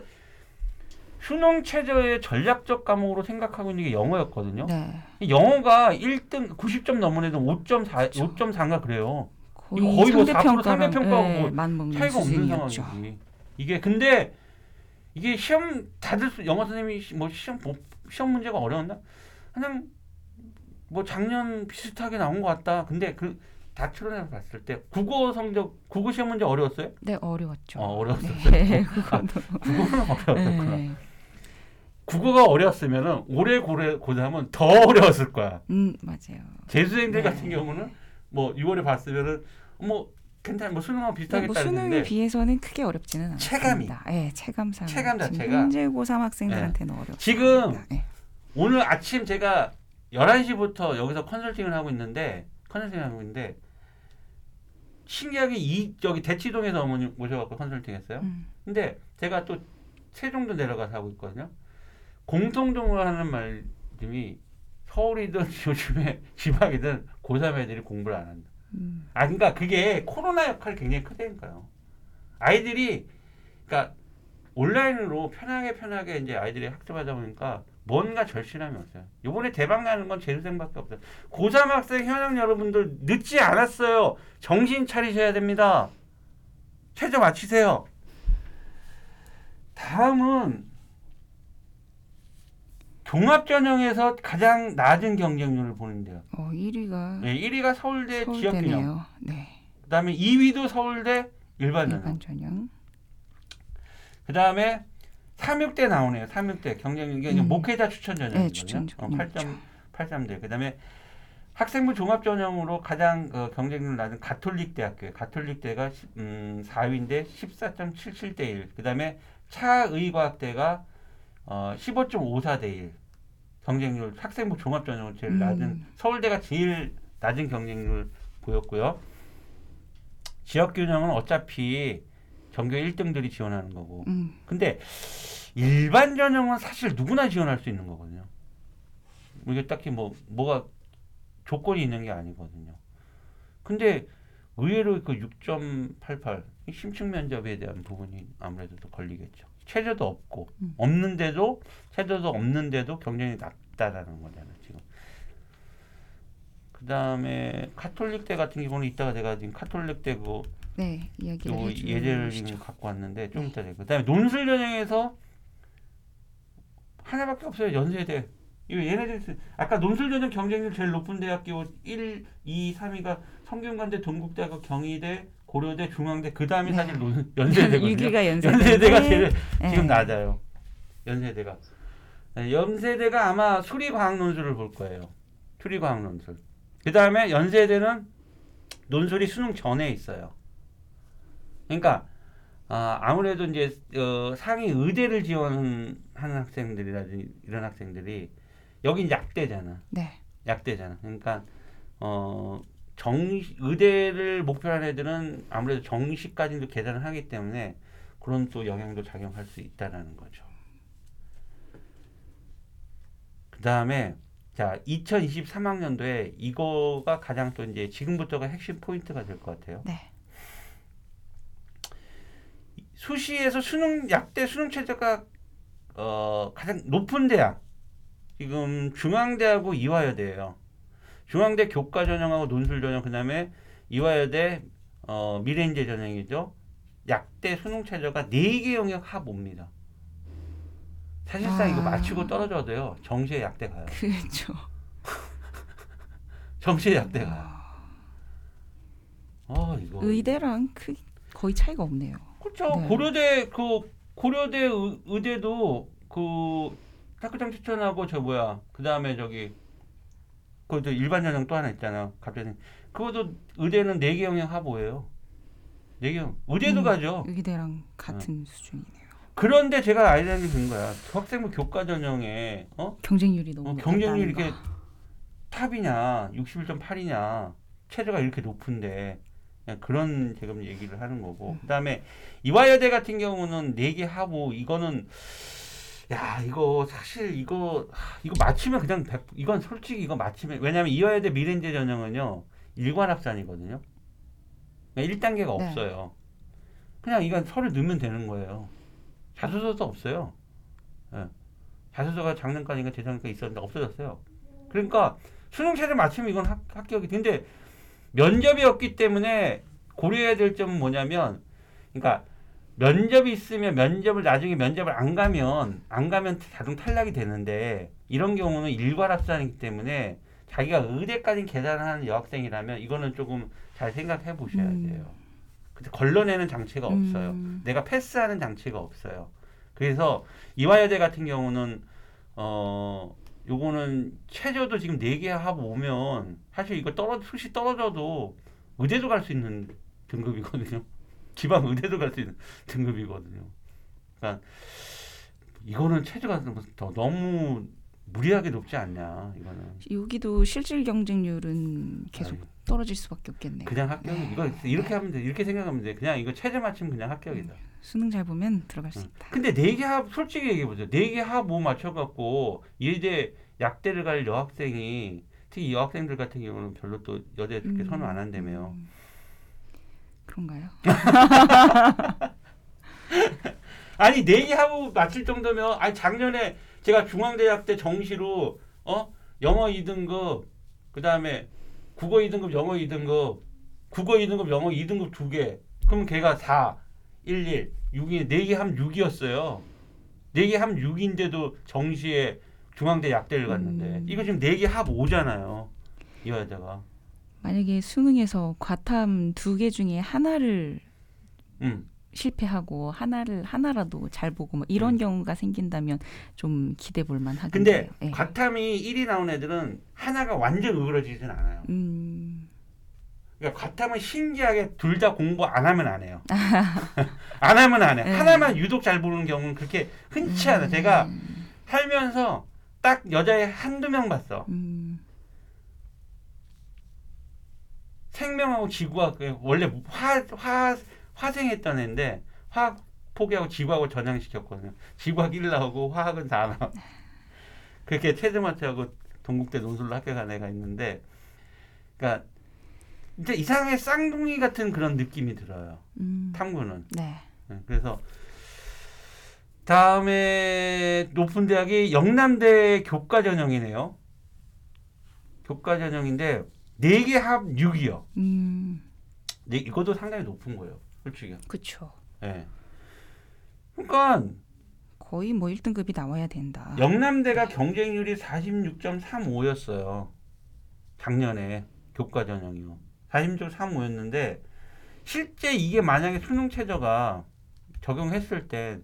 수능 최저의 전략적 과목으로 생각하고 있는 게 영어였거든요.
네.
영어가 1등 90점 넘은 애들 5.4
그렇죠.
5.4인가 그래요.
거의,
거의 뭐 4%
상대평가랑
상대평가하고
예,
뭐
맞먹는
차이가 없는. 상황이지. 이게 근데 이게 시험 다들 수- 영어 선생님이 시- 뭐 시험 보- 시험 문제가 어려웠나? 그냥 뭐 작년 비슷하게 나온 것 같다. 근데 그다 추론해 봤을 때 국어 성적 국어 시험 문제 어려웠어요?
네 어려웠죠.
어, 어려웠어요.
네, 그거도.
국어는 어려웠구나.
네.
국어가 어려웠으면은 올해 고래 고사하면 더 어려웠을 거야.
음 맞아요.
재수생들
네.
같은 경우는 뭐 6월에 봤으면은 뭐 괜찮 뭐 수능하고
네,
비슷하게
뭐 수능에 비해서는 크게 어렵지는
체감이.
않습니다. 예, 체감상.
체감 자체가.
현재 고3 학생들한테는 어렵습니다.
지금
예.
오늘 아침 제가 11시부터 여기서 컨설팅을 하고 있는데 컨설팅을 하고 있는데 신기하게 이 여기 대치동에서 어머니 모셔갖고 컨설팅했어요.
음,
근데 제가 또 세종도 내려가서 하고 있거든요. 공통적으로 하는 말씀이 서울이든 요즘에 지방이든 고3 애들이 공부를 안 한다.
음,
아, 그러니까 그게 코로나 역할이 굉장히 크다니까요. 아이들이, 그러니까 온라인으로 편하게 편하게 이제 아이들이 학습하다 보니까 뭔가 절실함이 없어요. 요번에 대박 나는 건 재수생밖에 없어요. 고3 학생 현역 여러분들 늦지 않았어요. 정신 차리셔야 됩니다. 최저 맞추세요. 다음은 종합전형에서 가장 낮은 경쟁률을 보는데요.
어 1위가
네, 1위가 서울대 지역균형.
서울대네요. 네.
그다음에 2위도 서울대 일반전형.
일반 전형.
그다음에 3육대 나오네요. 3육대 경쟁률 이게
음.
목회자 추천 전형이거든요.
네, 추천 전형.
8.83대. 그다음에 학생부 종합 전형으로 가장 어, 경쟁률 낮은 가톨릭 대학교. 가톨릭 대가 음, 4위인데 14.77대 1. 그다음에 차의과학대가 어, 15.54대 1. 경쟁률 학생부 종합 전형은 제일
음.
낮은 서울대가 제일 낮은 경쟁률 보였고요. 지역 균형은 어차피 전교 1등들이 지원하는 거고.
음,
근데 일반 전형은 사실 누구나 지원할 수 있는 거거든요. 이게 딱히 뭐 뭐가 조건이 있는 게 아니거든요. 근데 의외로 그 6.88 심층 면접에 대한 부분이 아무래도 또 걸리겠죠. 체제도 없고
음.
없는데도 체제도 없는데도 경쟁이 낮다라는 거잖아요. 지금. 그다음에 카톨릭 대 같은 경우는 이따가 제가 지금 카톨릭 대 그
네 이야기를
요
해주시죠.
예제를 지금 갖고 왔는데 좀 이따 될 그다음에 논술 전형에서 하나밖에 없어요 연세대 이거 얘네들 쓰- 아까 논술 전형 경쟁률 제일 높은 대학교 1, 2, 3위가 성균관대, 동국대하고 경희대, 고려대, 중앙대 그 다음이
네.
사실 논, 연세대거든요.
6위가 연세대.
연세대가 제일
네.
지금 낮아요. 연세대가 네, 연세대가 아마 수리과학 논술을 볼 거예요. 수리과학 논술. 그 다음에 연세대는 논술이 수능 전에 있어요. 그러니까 아, 아무래도 이제 어, 상위 의대를 지원하는 학생들이라든지 이런 학생들이 여긴 약대잖아.
네.
약대잖아. 그러니까 어 정 의대를 목표로 하는 애들은 아무래도 정시까지도 계산을 하기 때문에 그런 또 영향도 작용할 수 있다라는 거죠. 그 다음에 자 2023학년도에 이거가 가장 또 이제 지금부터가 핵심 포인트가 될 것 같아요.
네.
수시에서 수능 약대 수능 체제가 어, 가장 높은 대학 지금 중앙대하고 이화여대예요. 중앙대 교과 전형하고 논술 전형 그다음에 이화여대 어, 미래인재 전형이죠. 약대 수능 체제가 네 개 영역 합 옵니다. 사실상 이거
아.
마치고 떨어져도요 정시의 약대 가요.
그렇죠.
정시의 약대 가요. 아 이거
의대랑 크 거의 차이가 없네요.
그렇죠.
네.
고려대 그 고려대 의, 의대도 그 탁구장 추천하고 저 뭐야 그 다음에 저기 그저 일반 전형 또 하나 있잖아. 갑자기 그것도 의대는 네개 영역 하보예요. 네개 영 의대도
음.
가죠.
의대랑 같은 수준이네요.
그런데 제가 아이디어를 든 거야. 학생부 교과 전형에 어?
경쟁률이 너무
어, 경쟁률이
높다는
이렇게
거.
탑이냐 61.8이냐 최저가 이렇게 높은데 그냥 그런 지금 얘기를 하는 거고. 그다음에 이화여대 같은 경우는 네 개 하고 이거는 야 이거 사실 이거 하, 이거 맞추면 그냥 100, 이건 솔직히 이거 맞추면 왜냐하면 이화여대 미래인재 전형은요 일관합산이거든요. 그러니까 1단계가
네.
없어요. 그냥 이건 서류 넣으면 되는 거예요. 자소서도 없어요. 예. 자소서가 작년까지인가 재작년까 있었는데 없어졌어요. 그러니까 수능 체제 맞추면 이건 합, 합격이 근데 면접이 없기 때문에 고려해야 될 점은 뭐냐면 그러니까 면접이 있으면 면접을 나중에 면접을 안 가면 안 가면 자동 탈락이 되는데 이런 경우는 일괄 합산이기 때문에 자기가 의대까지 계산하는 여학생이라면 이거는 조금 잘 생각해 보셔야
음.
돼요. 근데 걸러내는 장치가 없어요.
음,
내가 패스하는 장치가 없어요. 그래서 이화여대 같은 경우는 어 요거는 최저도 지금 4개 하고 오면 사실 이거 떨어 수시 떨어져도 의대도 갈 수 있는 등급이거든요. 지방 의대도 갈 수 있는 등급이거든요. 그러니까 이거는 최저가 더 너무 무리하게 높지 않냐 이거는.
여기도 실질 경쟁률은 계속
아니,
떨어질 수밖에 없겠네요.
그냥 합격
네.
이거 이렇게 하면 돼 이렇게 생각하면 돼 그냥 이거 최저 맞추면 그냥 합격이다.
수능 잘 보면 들어갈 수
응.
있다.
근데 네개 합 솔직히 얘기해 보세요. 네개 합 뭐 맞춰갖고 예대 약대를 갈 여학생이 특히 여학생들 같은 경우는 별로 또 여대 그렇게 선호 안 한다며요.
음. 그런가요?
아니 네개 하고 맞출 정도면 아니 작년에 제가 중앙대학 때 정시로 어 영어 2등급 그 다음에 국어 2등급 영어 2등급 국어 2등급 영어 2등급 두 개. 그럼 걔가 4, 1, 1, 6이 네개 하면 6이었어요. 네개 하면 6인데도 정시에 중앙대 약대를 갔는데
음.
이거 지금 네개합 5잖아요. 이 여자가.
만약에 수능에서 과탐 두 개 중에 하나를
음.
실패하고 하나를 하나라도 잘 보고 뭐 이런
음.
경우가 생긴다면 좀 기대 볼 만하겠네요.
근데
예.
과탐이 1이 나온 애들은 하나가 완전 으그러지진 않아요.
음,
그러니까 과탐은 신기하게 둘 다 공부 안 하면 안 해요. 안 하면 안 해.
네.
하나만 유독 잘 보는 경우는 그렇게 흔치 않아. 제가
음,
살면서 딱 여자애 한두 명 봤어.
음,
생명하고 지구학 그 원래 화, 화, 화생했던 애인데 화학 포기하고 지구하고 전향시켰거든요. 지구학 1 나오고 화학은 4 나와. 그렇게 체드마트하고 동국대 논술로 합격한 애가 있는데 그러니까 이제 이상하게 쌍둥이 같은 그런 느낌이 들어요.
음.
탐구는.
네.
네, 그래서 다음에 높은 대학이 영남대 교과 전형이네요. 교과 전형인데 4개 합 6이요.
음,
네, 이것도 상당히 높은 거예요. 솔직히.
그렇죠.
예. 그러니까
거의 뭐 1등급이 나와야 된다.
영남대가 경쟁률이 46.35였어요. 작년에 교과 전형이요. 46.35였는데 실제 이게 만약에 수능 최저가 적용했을 때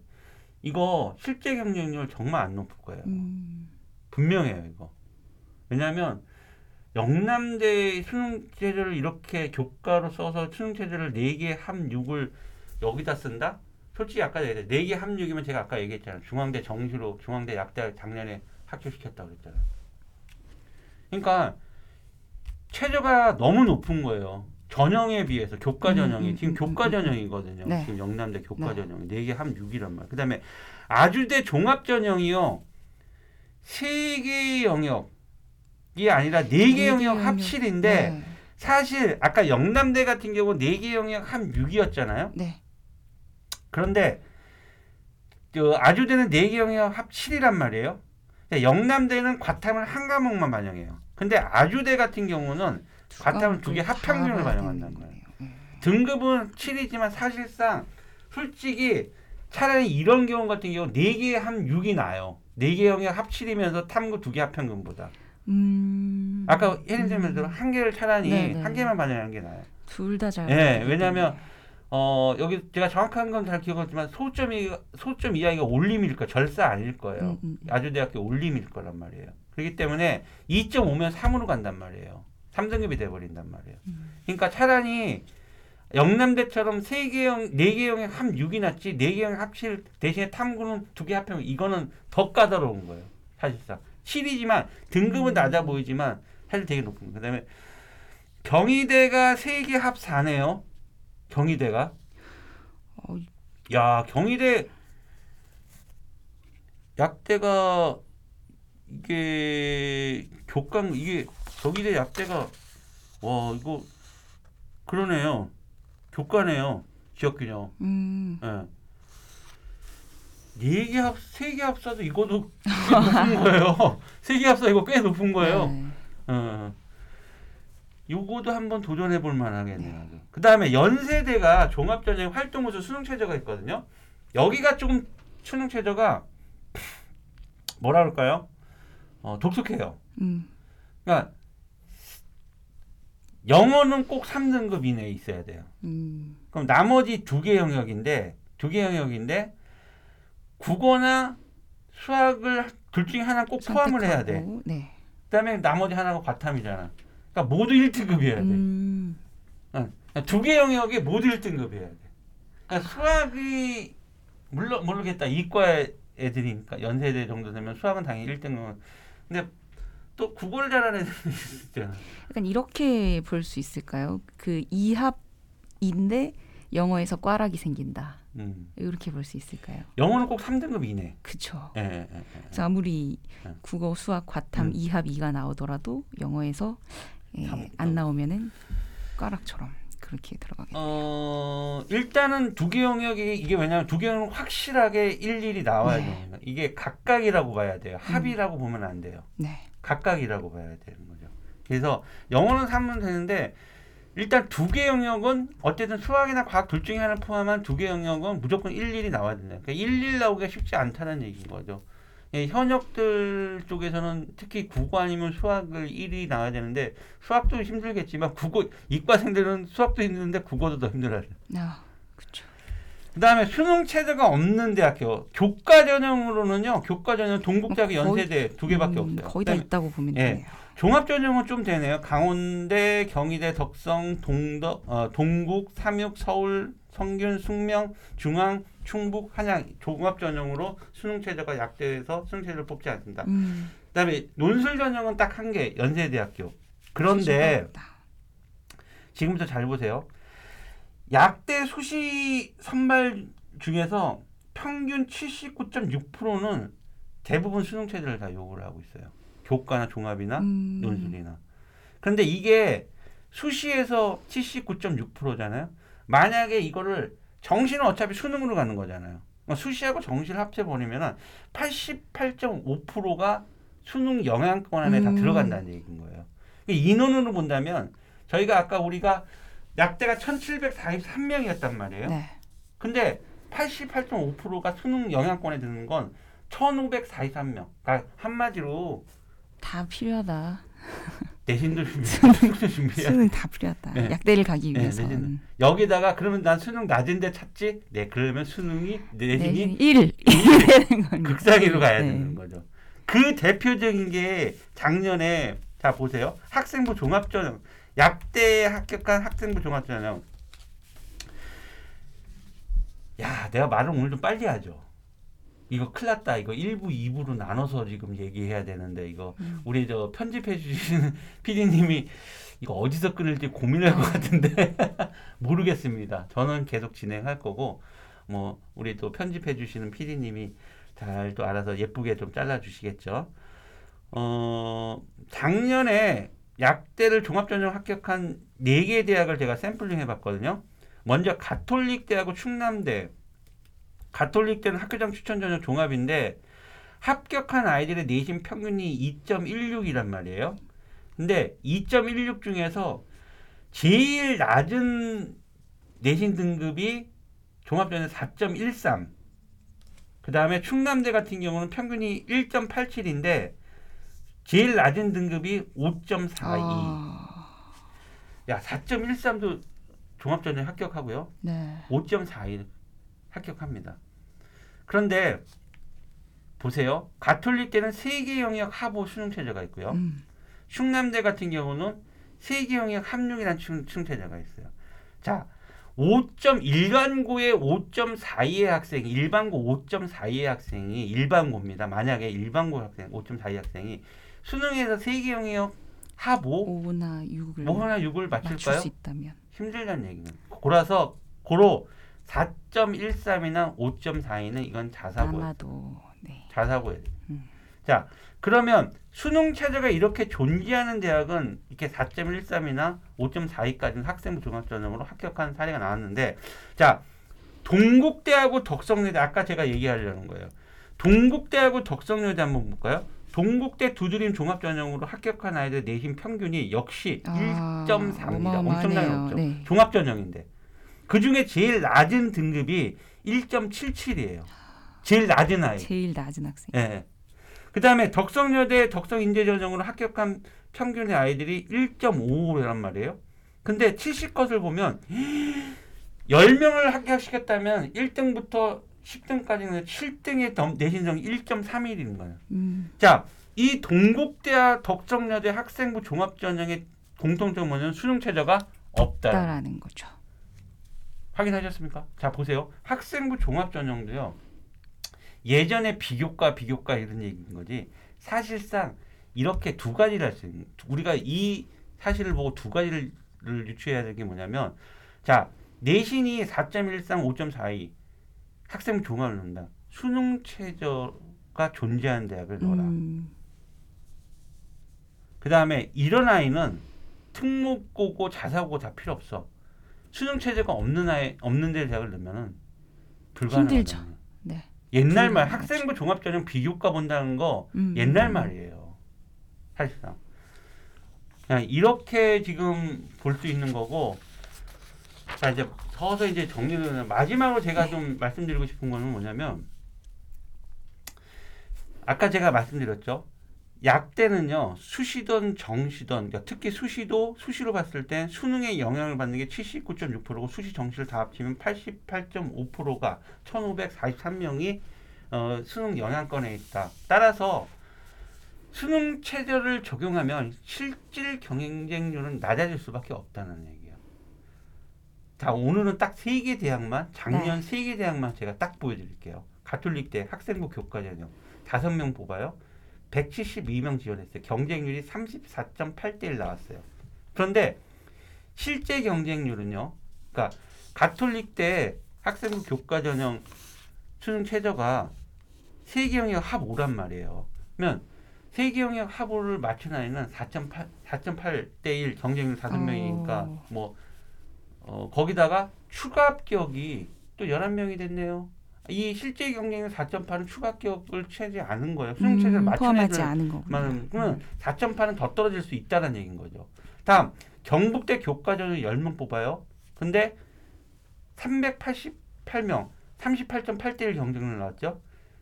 이거 실제 경쟁률 정말 안 높을 거예요.
음,
분명해요, 이거. 왜냐하면 영남대 수능 체제를 이렇게 교과로 써서 수능 체제를 4개 합 6을 여기다 쓴다? 솔직히 아까 얘기했 4개 합 6이면 제가 아까 얘기했잖아요. 중앙대 정시로 중앙대 약대 작년에 합격시켰다고 그랬잖아요. 그러니까 최저가 너무 높은 거예요. 전형에 비해서 교과
음,
전형이
음,
지금
음,
교과
음,
전형이거든요.
네.
지금 영남대 교과
네.
전형이 4개 합 6이란 말이에요. 그다음에 아주대 종합 전형이요. 세개 영역 이 아니라
네개네
영역 개합
영역.
7인데
네.
사실 아까 영남대 같은 경우 네 개 영역 합 6이었잖아요.
네.
그런데 그 아주대는 네 개 영역 합 7이란 말이에요. 영남대는 과탐을 한 과목만 반영해요. 근데 아주대 같은 경우는
두
두개
과목을 다
합평균을 반영한다는
거네요. 예.
등급은 7이지만 사실상 솔직히 차라리 이런 경우 같은 경우 4개 합 6이 나요. 4개 영역 합 7이면서 탐구 2개 합평균보다.
음.
아까 예를 들면 한 개를 차라리
네네.
한 개만 반영하는 게 나아요.
둘 다 잘.
예, 왜냐하면
때문에.
어, 여기 제가 정확한 건 잘 기억하지만 소점이 소점 이하가 올림일 거 절사 아닐 거예요.
음, 음.
아주대학교 올림일 거란 말이에요. 그렇기 때문에 2.5면 3으로 간단 말이에요. 3등급이 돼 버린단 말이에요.
음.
그러니까 차라리 영남대처럼 3개형, 4개형의 합 6이 낫지 4개형 합칠 대신에 탐구는 2개 합하면 이거는 더 까다로운 거예요. 사실상 7이지만 등급은
음.
낮아 보이지만 사실 되게 높은 거예요. 그다음에 경희대가 3개 합 4네요. 경희대가
어,
야 경희대 약대가 이게 교감 이게 경희대 약대가 와 이거 그러네요 교과네요 지역 균형
음.
예. 네 개 합, 세 개 합사도 이거도 꽤 높은 거예요. 세 개 합사 이거 꽤 높은 거예요.
네.
어. 요거도 한번 도전해 볼 만하겠네요. 그 다음에 연세대가 종합전형 활동우수 수능 최저가 있거든요. 여기가 조금 수능 최저가 뭐라 그럴까요? 어, 독특해요.
음.
그러니까 영어는 꼭 3등급 이내에 있어야 돼요.
음.
그럼 나머지 두 개 영역인데 두 개 영역인데 국어나 수학을 둘 중에 하나 꼭 포함을 해야 돼.
네.
그다음에 나머지 하나가 과탐이잖아. 그러니까 모두 1등급이어야 돼.
음.
두개 영역이 모두 1등급이어야 돼. 그러니까 수학이 물론 모르겠다. 이과 애들이니까 연세대 정도 되면 수학은 당연히 1등급. 근데 또 국어를 잘하는 애들이 있잖아.
약간 이렇게 볼 수 있을까요? 그 이합인데 영어에서 꽈락이 생긴다.
음.
이렇게 볼 수 있을까요?
영어는 꼭 3등급 이내.
그쵸.
예, 예, 예, 예.
그래서 아무리
네.
국어, 수학, 과탐
음.
이합이가 나오더라도 영어에서 예,
삼-
안 나오면은 꽈락처럼 그렇게 들어가겠네요.
어 일단은 두 개 영역이 이게 왜냐하면 두 개 영역은 확실하게 일일이 나와야
네.
돼요. 이게 각각이라고 봐야 돼요. 합이라고 보면 안 돼요.
네.
각각이라고 봐야 되는 거죠. 그래서 영어는 사면 되는데 일단 두 개 영역은 어쨌든 수학이나 과학 둘 중에 하나 포함한 두 개 영역은 무조건 일일이 나와야 된다. 그러니까 일일 나오기가 쉽지 않다는 얘기인 거죠. 예, 현역들 쪽에서는 특히 국어 아니면 수학을 일일이 나와야 되는데 수학도 힘들겠지만 국어 이과생들은 수학도 힘드는데 국어도 더 힘들어요.
아, 그렇죠.
그다음에 수능 체제가 없는 대학교 교과 전형으로는요. 교과 전형 동국대학교
어,
연세대 두 개밖에
음,
없어요.
거의 다 있다고 보면
예.
되네요.
종합 전형은 좀 되네요. 강원대, 경희대, 덕성, 동덕, 어, 동국, 삼육, 서울, 성균, 숙명, 중앙, 충북, 한양 종합 전형으로 수능 체제가 약대에서 수능 체제를 뽑지 않습니다.
음,
그다음에 논술 전형은 딱 한 개, 연세대학교. 그런데. 지금부터 잘 보세요. 약대 수시 선발 중에서 평균 79.6%는 대부분 수능 체제를 다 요구를 하고 있어요. 교과나 종합이나
음,
논술이나. 그런데 이게 수시에서 79.6%잖아요. 만약에 이거를 정시는 어차피 수능으로 가는 거잖아요. 그러니까 수시하고 정시를 합쳐버리면 88.5%가 수능 영향권 안에 다
음.
들어간다는 얘기인 거예요. 그러니까 인원으로 본다면 저희가 아까 우리가 약대가 1743명이었단 말이에요.
네.
근데 88.5%가 수능 영향권에 드는 건 1543명. 그러니까 한마디로
다 필요하다.
내신도 준비해야 준비해야
수능 다 필요하다.
네.
약대를 가기
네,
위해서.
내신은. 여기다가 그러면 난 수능 낮은데 찾지? 네, 그러면 수능이 내신이
내신 1 1 되는 거니까.
극상위로 가야
네.
되는 거죠. 그 대표적인 게 작년에 자 보세요. 학생부 종합전형 약대에 합격한 학생부 종합전형. 야, 내가 말을 오늘 좀 빨리 하죠. 이거 큰일 났다. 이거 1부, 2부로 나눠서 지금 얘기해야 되는데 이거
음.
우리 저 편집해 주시는 PD님이 이거 어디서 끊을지 고민할 것 같은데 모르겠습니다. 저는 계속 진행할 거고 뭐 우리 또 편집해 주시는 PD님이 잘 또 알아서 예쁘게 좀 잘라 주시겠죠. 어 작년에 약대를 종합전형 합격한 네개 대학을 제가 샘플링 해봤거든요. 먼저 가톨릭 대하고 충남대. 가톨릭 대는 학교장 추천 전형 종합인데 합격한 아이들의 내신 평균이 2.16이란 말이에요. 근데 2.16 중에서 제일 낮은 내신 등급이 종합전형 4.13. 그 다음에 충남대 같은 경우는 평균이 1.87인데 제일 낮은 등급이 5.42.
아,
야 4.13도 종합전형 합격하고요.
네.
5.41 합격합니다. 그런데 보세요. 가톨릭대는 세 개 영역 하보 수능 체제가 있고요.
음.
충남대 같은 경우는 세 개 영역 합육이라는 층, 층 체제가 있어요. 자, 5.1반고의 5.42의 학생이 일반고 5.42의 학생이 일반고입니다. 만약에 일반고 학생 5.42 학생이 수능에서 세 개 영역 하보
5나 6을
뭐 하나 6을
맞출
맞출까요?
수 있다면.
힘들다는 얘기는. 고라서 고로 4.13이나 5.42는 이건 자사고예요.
아마도 네.
자사고예요.
음.
자, 그러면 수능 체제가 이렇게 존재하는 대학은 이렇게 4.13이나 5.42까지는 학생부 종합전형으로 합격한 사례가 나왔는데, 자, 동국대하고 덕성여대 아까 제가 얘기하려는 거예요. 동국대하고 덕성여대 한번 볼까요? 동국대 두드림 종합전형으로 합격한 아이들 내신 평균이 역시
아,
1.4입니다. 엄청나게. 높죠.
네.
종합전형인데 그 중에 제일 낮은 등급이 1.77이에요. 제일 낮은 아이.
제일 낮은 학생.
예. 그 다음에 덕성여대 덕성인재전형으로 합격한 평균의 아이들이 1.55란 말이에요. 근데 70것을 보면 10명을 합격시켰다면 1등부터 10등까지는 7등의 내신성이 1.31인 거예요.
음.
자, 이 동국대와 덕성여대 학생부 종합전형의 공통점 뭐냐면 수능 최저가 없다.
없다라는 거죠.
확인하셨습니까? 자 보세요. 학생부 종합전형도요. 예전에 비교과 비교과 이런 얘기인 거지. 사실상 이렇게 두 가지를 할 수 있는 우리가 이 사실을 보고 두 가지를 유추해야 되는 게 뭐냐면 자 내신이 4.13, 5.42 학생부 종합을 넣는다. 수능 최저가 존재하는 대학을 넣어라.
음.
그 다음에 이런 아이는 특목고고 자사고고 다 필요 없어. 수능 체제가 없는 아이 없는 데 대학을 넣으면은 불가능하다.
힘들죠. 네.
옛날 말
불가능하죠.
학생부 종합전형 비교과 본다는 거
음.
옛날 말이에요. 사실상. 그냥 이렇게 지금 볼 수 있는 거고. 자 이제 서서 이제 정리를 마지막으로 제가 좀 말씀드리고 싶은 거는 뭐냐면 아까 제가 말씀드렸죠. 약대는요 수시든 정시든 그러니까 특히 수시도 수시로 봤을 때 수능에 영향을 받는 게 79.6%고 수시 정시를 다 합치면 88.5%가 1,543명이 어, 수능 영향권에 있다. 따라서 수능 체제를 적용하면 실질 경쟁률은 낮아질 수밖에 없다는 얘기예요. 자 오늘은 딱 세 개 대학만 작년 세개 대학만 제가 딱 보여드릴게요. 가톨릭 대 학생부 교과전형 다섯 명 뽑아요. 172명 지원했어요. 경쟁률이 34.8대 1 나왔어요. 그런데 실제 경쟁률은요. 그러니까 가톨릭대 학생부 교과 전형 수능 최저가 세계 영역 합 5란 말이에요. 그러면 세계 영역 합 5를 맞춘 아이는 4.8 4.8대 1 경쟁률 5명이니까
어.
뭐 어, 거기다가 추가 합격이 또 11명이 됐네요. 이 실제 경쟁률 4.8은 추가 합격을 채지 않은 거예요. 수능 체제를
음,
맞춘 애들
않은.
만 그러면 4.8은 더 떨어질 수 있다는 얘기인 거죠. 다음 경북대 교과전을 10명 뽑아요. 근데 388명, 38.8대 1 경쟁률 나왔죠.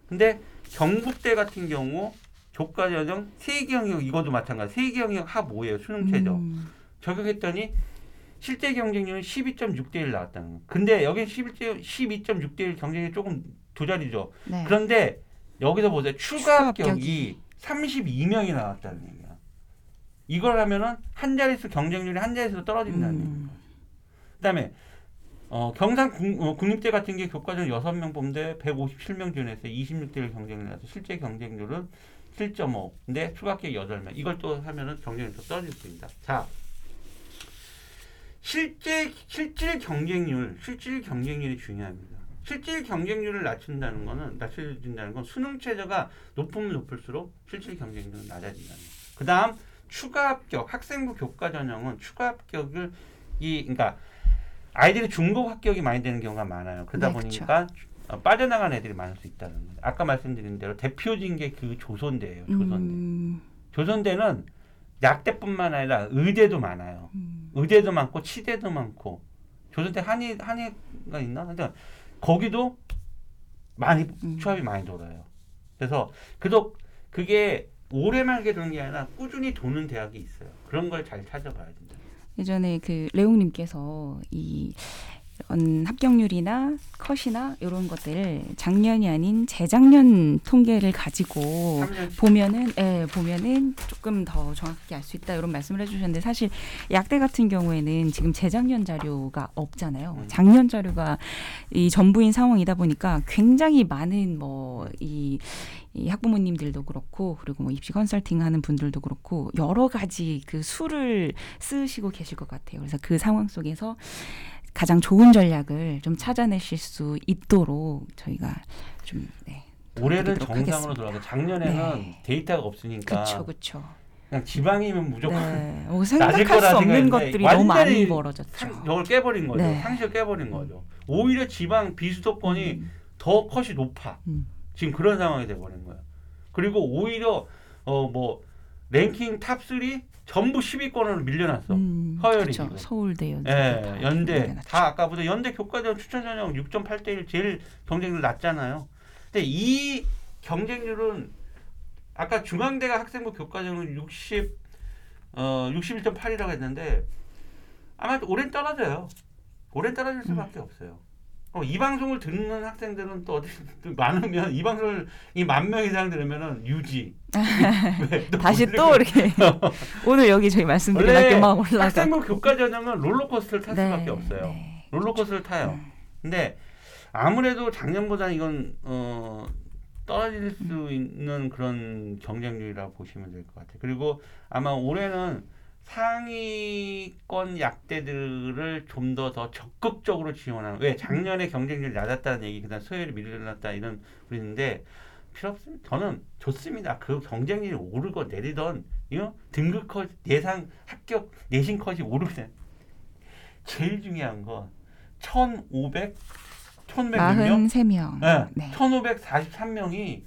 근데 경북대 같은 경우 교과전형 세개 영역 이것도 마찬가지. 세개 영역 합 5예요. 수능 최저.
음.
적용했더니 실제 경쟁률은 12.6대 1 나왔다는 거. 근데 여기 11, 12.6대 1 경쟁이 조금 두 자리죠.
네.
그런데 여기서 보세요. 추가 합격이 32명이 나왔다는 얘기야. 이걸 하면은 한 자릿수 경쟁률이 한 자릿수로 떨어진다는.
음.
그다음에 어, 경상 국, 어, 국립대 같은 게 교과전 6명 뽑는데 157명 지원했어요. 26대를 경쟁을 해서 실제 경쟁률은 7.5. 근데 추가 합격 8명. 이걸 또 하면은 경쟁률이 더 떨어질 수 있다. 자. 실제 실질 경쟁률, 실질 경쟁률이 중요합니다. 실질 경쟁률을 낮춘다는 거는 낮춰진다는 건 수능 최저가 높으면 높을수록 실질 경쟁률은 낮아진다는 거예요. 그다음 추가 합격, 학생부 교과 전형은 추가 합격을 이 그러니까 아이들이 중복 합격이 많이 되는 경우가 많아요. 그러다
네,
보니까 어, 빠져나간 애들이 많을 수 있다는 거예요. 아까 말씀드린 대로 대표적인 게 그 조선대예요. 조선대.
음.
조선대는 약대뿐만 아니라 의대도 많아요.
음.
의대도 많고 치대도 많고 조선대 한의 한의가 있나? 하여튼 거기도 많이
음.
추합이 많이 돌아요. 그래서 그도 그게 오래만 하게 되는 게 아니라 꾸준히 도는 대학이 있어요. 그런 걸 잘 찾아봐야 된다.
예전에 그 레옹님께서 이 합격률이나 컷이나 이런 것들을 작년이 아닌 재작년 통계를 가지고
3년
보면은 예, 보면은 조금 더 정확하게 알수 있다 이런 말씀을 해주셨는데 사실 약대 같은 경우에는 지금 재작년 자료가 없잖아요.
음.
작년 자료가 이 전부인 상황이다 보니까 굉장히 많은 뭐이 이 학부모님들도 그렇고 그리고 뭐 입시 컨설팅 하는 분들도 그렇고 여러 가지 그 수를 쓰시고 계실 것 같아요. 그래서 그 상황 속에서 가장 좋은 전략을 좀 찾아내실 수 있도록 저희가 좀 네. 도와드리도록
정상으로
하겠습니다.
돌아가. 작년에는
네.
데이터가 없으니까
그렇죠, 그렇죠.
그냥 지방이면 무조건
네. 뭐
낮을 거라
수 없는 것들이 너무 많이 벌어졌죠.
상, 이걸 깨버린 거죠.
네.
상식을 깨버린 거죠. 오히려 지방 비수도권이
음,
더 컷이 높아.
음.
지금 그런 상황이 돼버린 거야. 그리고 오히려 어 뭐 랭킹 top 3 전부 10위권으로 밀려났어.
음, 그쵸.
지금.
서울대 연대,
예, 연대. 다 아까보다 연대 교과전 추천 전형 6.8대 1 제일 경쟁률 낮잖아요. 근데 이 경쟁률은 아까 중앙대가 학생부 교과전은 60 어, 61.8이라고 했는데 아마 올핸 떨어져요. 올핸 떨어질 수밖에 없어요. 어, 이 방송을 듣는 학생들은 또 어디 또 많으면 이 방송을 이 만 명 이상 들으면은 유지. 왜? 또
다시 또 이렇게 오늘 여기 저희 말씀드린 막 올라가.
학생부 교과 전형은 롤러코스터를 탈 수밖에 없어요.
네.
롤러코스터를 타요.
음.
근데 아무래도 작년보다 이건 어, 떨어질 수 있는 그런 경쟁률이라고 보시면 될 것 같아요. 그리고 아마 올해는 상위권 약대들을 좀 더 더 적극적으로 지원하는 왜 작년에 경쟁률이 낮았다는 얘기 그다음 수혜율이 밀려났다 이런 부분인데 필요 없습니다. 저는 좋습니다. 그 경쟁률이 오르고 내리던 이거 등급 컷 예상 합격 내신 컷이 오르면 제일 중요한 건 1,500 1,100명
43명.
네.
네.
1,543명이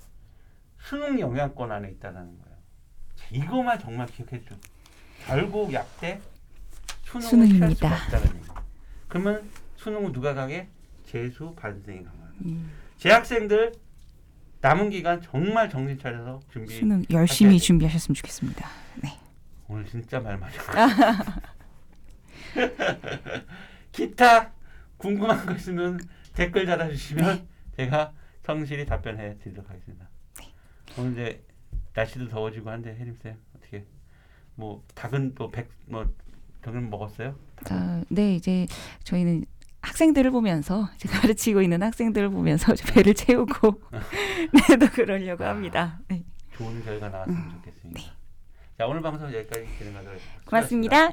수능 영향권 안에 있다는 거예요. 자, 이거만 정말 기억해 줘. 결국 약대 수능을
수능입니다.
피할 수가 없다는 얘기. 그러면 수능은 누가 강해? 재수 반생이 강한.
음,
재학생들 남은 기간 정말 정신 차려서 준비.
수능 열심히. 준비하셨으면 좋겠습니다. 네.
오늘 진짜 말 많이. 기타 궁금한 거 있으면 댓글 달아주시면 제가 성실히 답변해 드리도록 하겠습니다. 오늘 이제 날씨도 더워지고 한데 혜림 쌤 뭐 닭은 또백뭐 닭은 먹었어요?
자, 네 이제 저희는 학생들을 보면서 제가 가르치고 있는 학생들을 보면서 좀 배를 채우고 네또 그러려고 합니다. 네.
좋은 결과 나왔으면 좋겠습니다. 자 오늘 방송 여기까지 진행하도록 하겠습니다.
고맙습니다.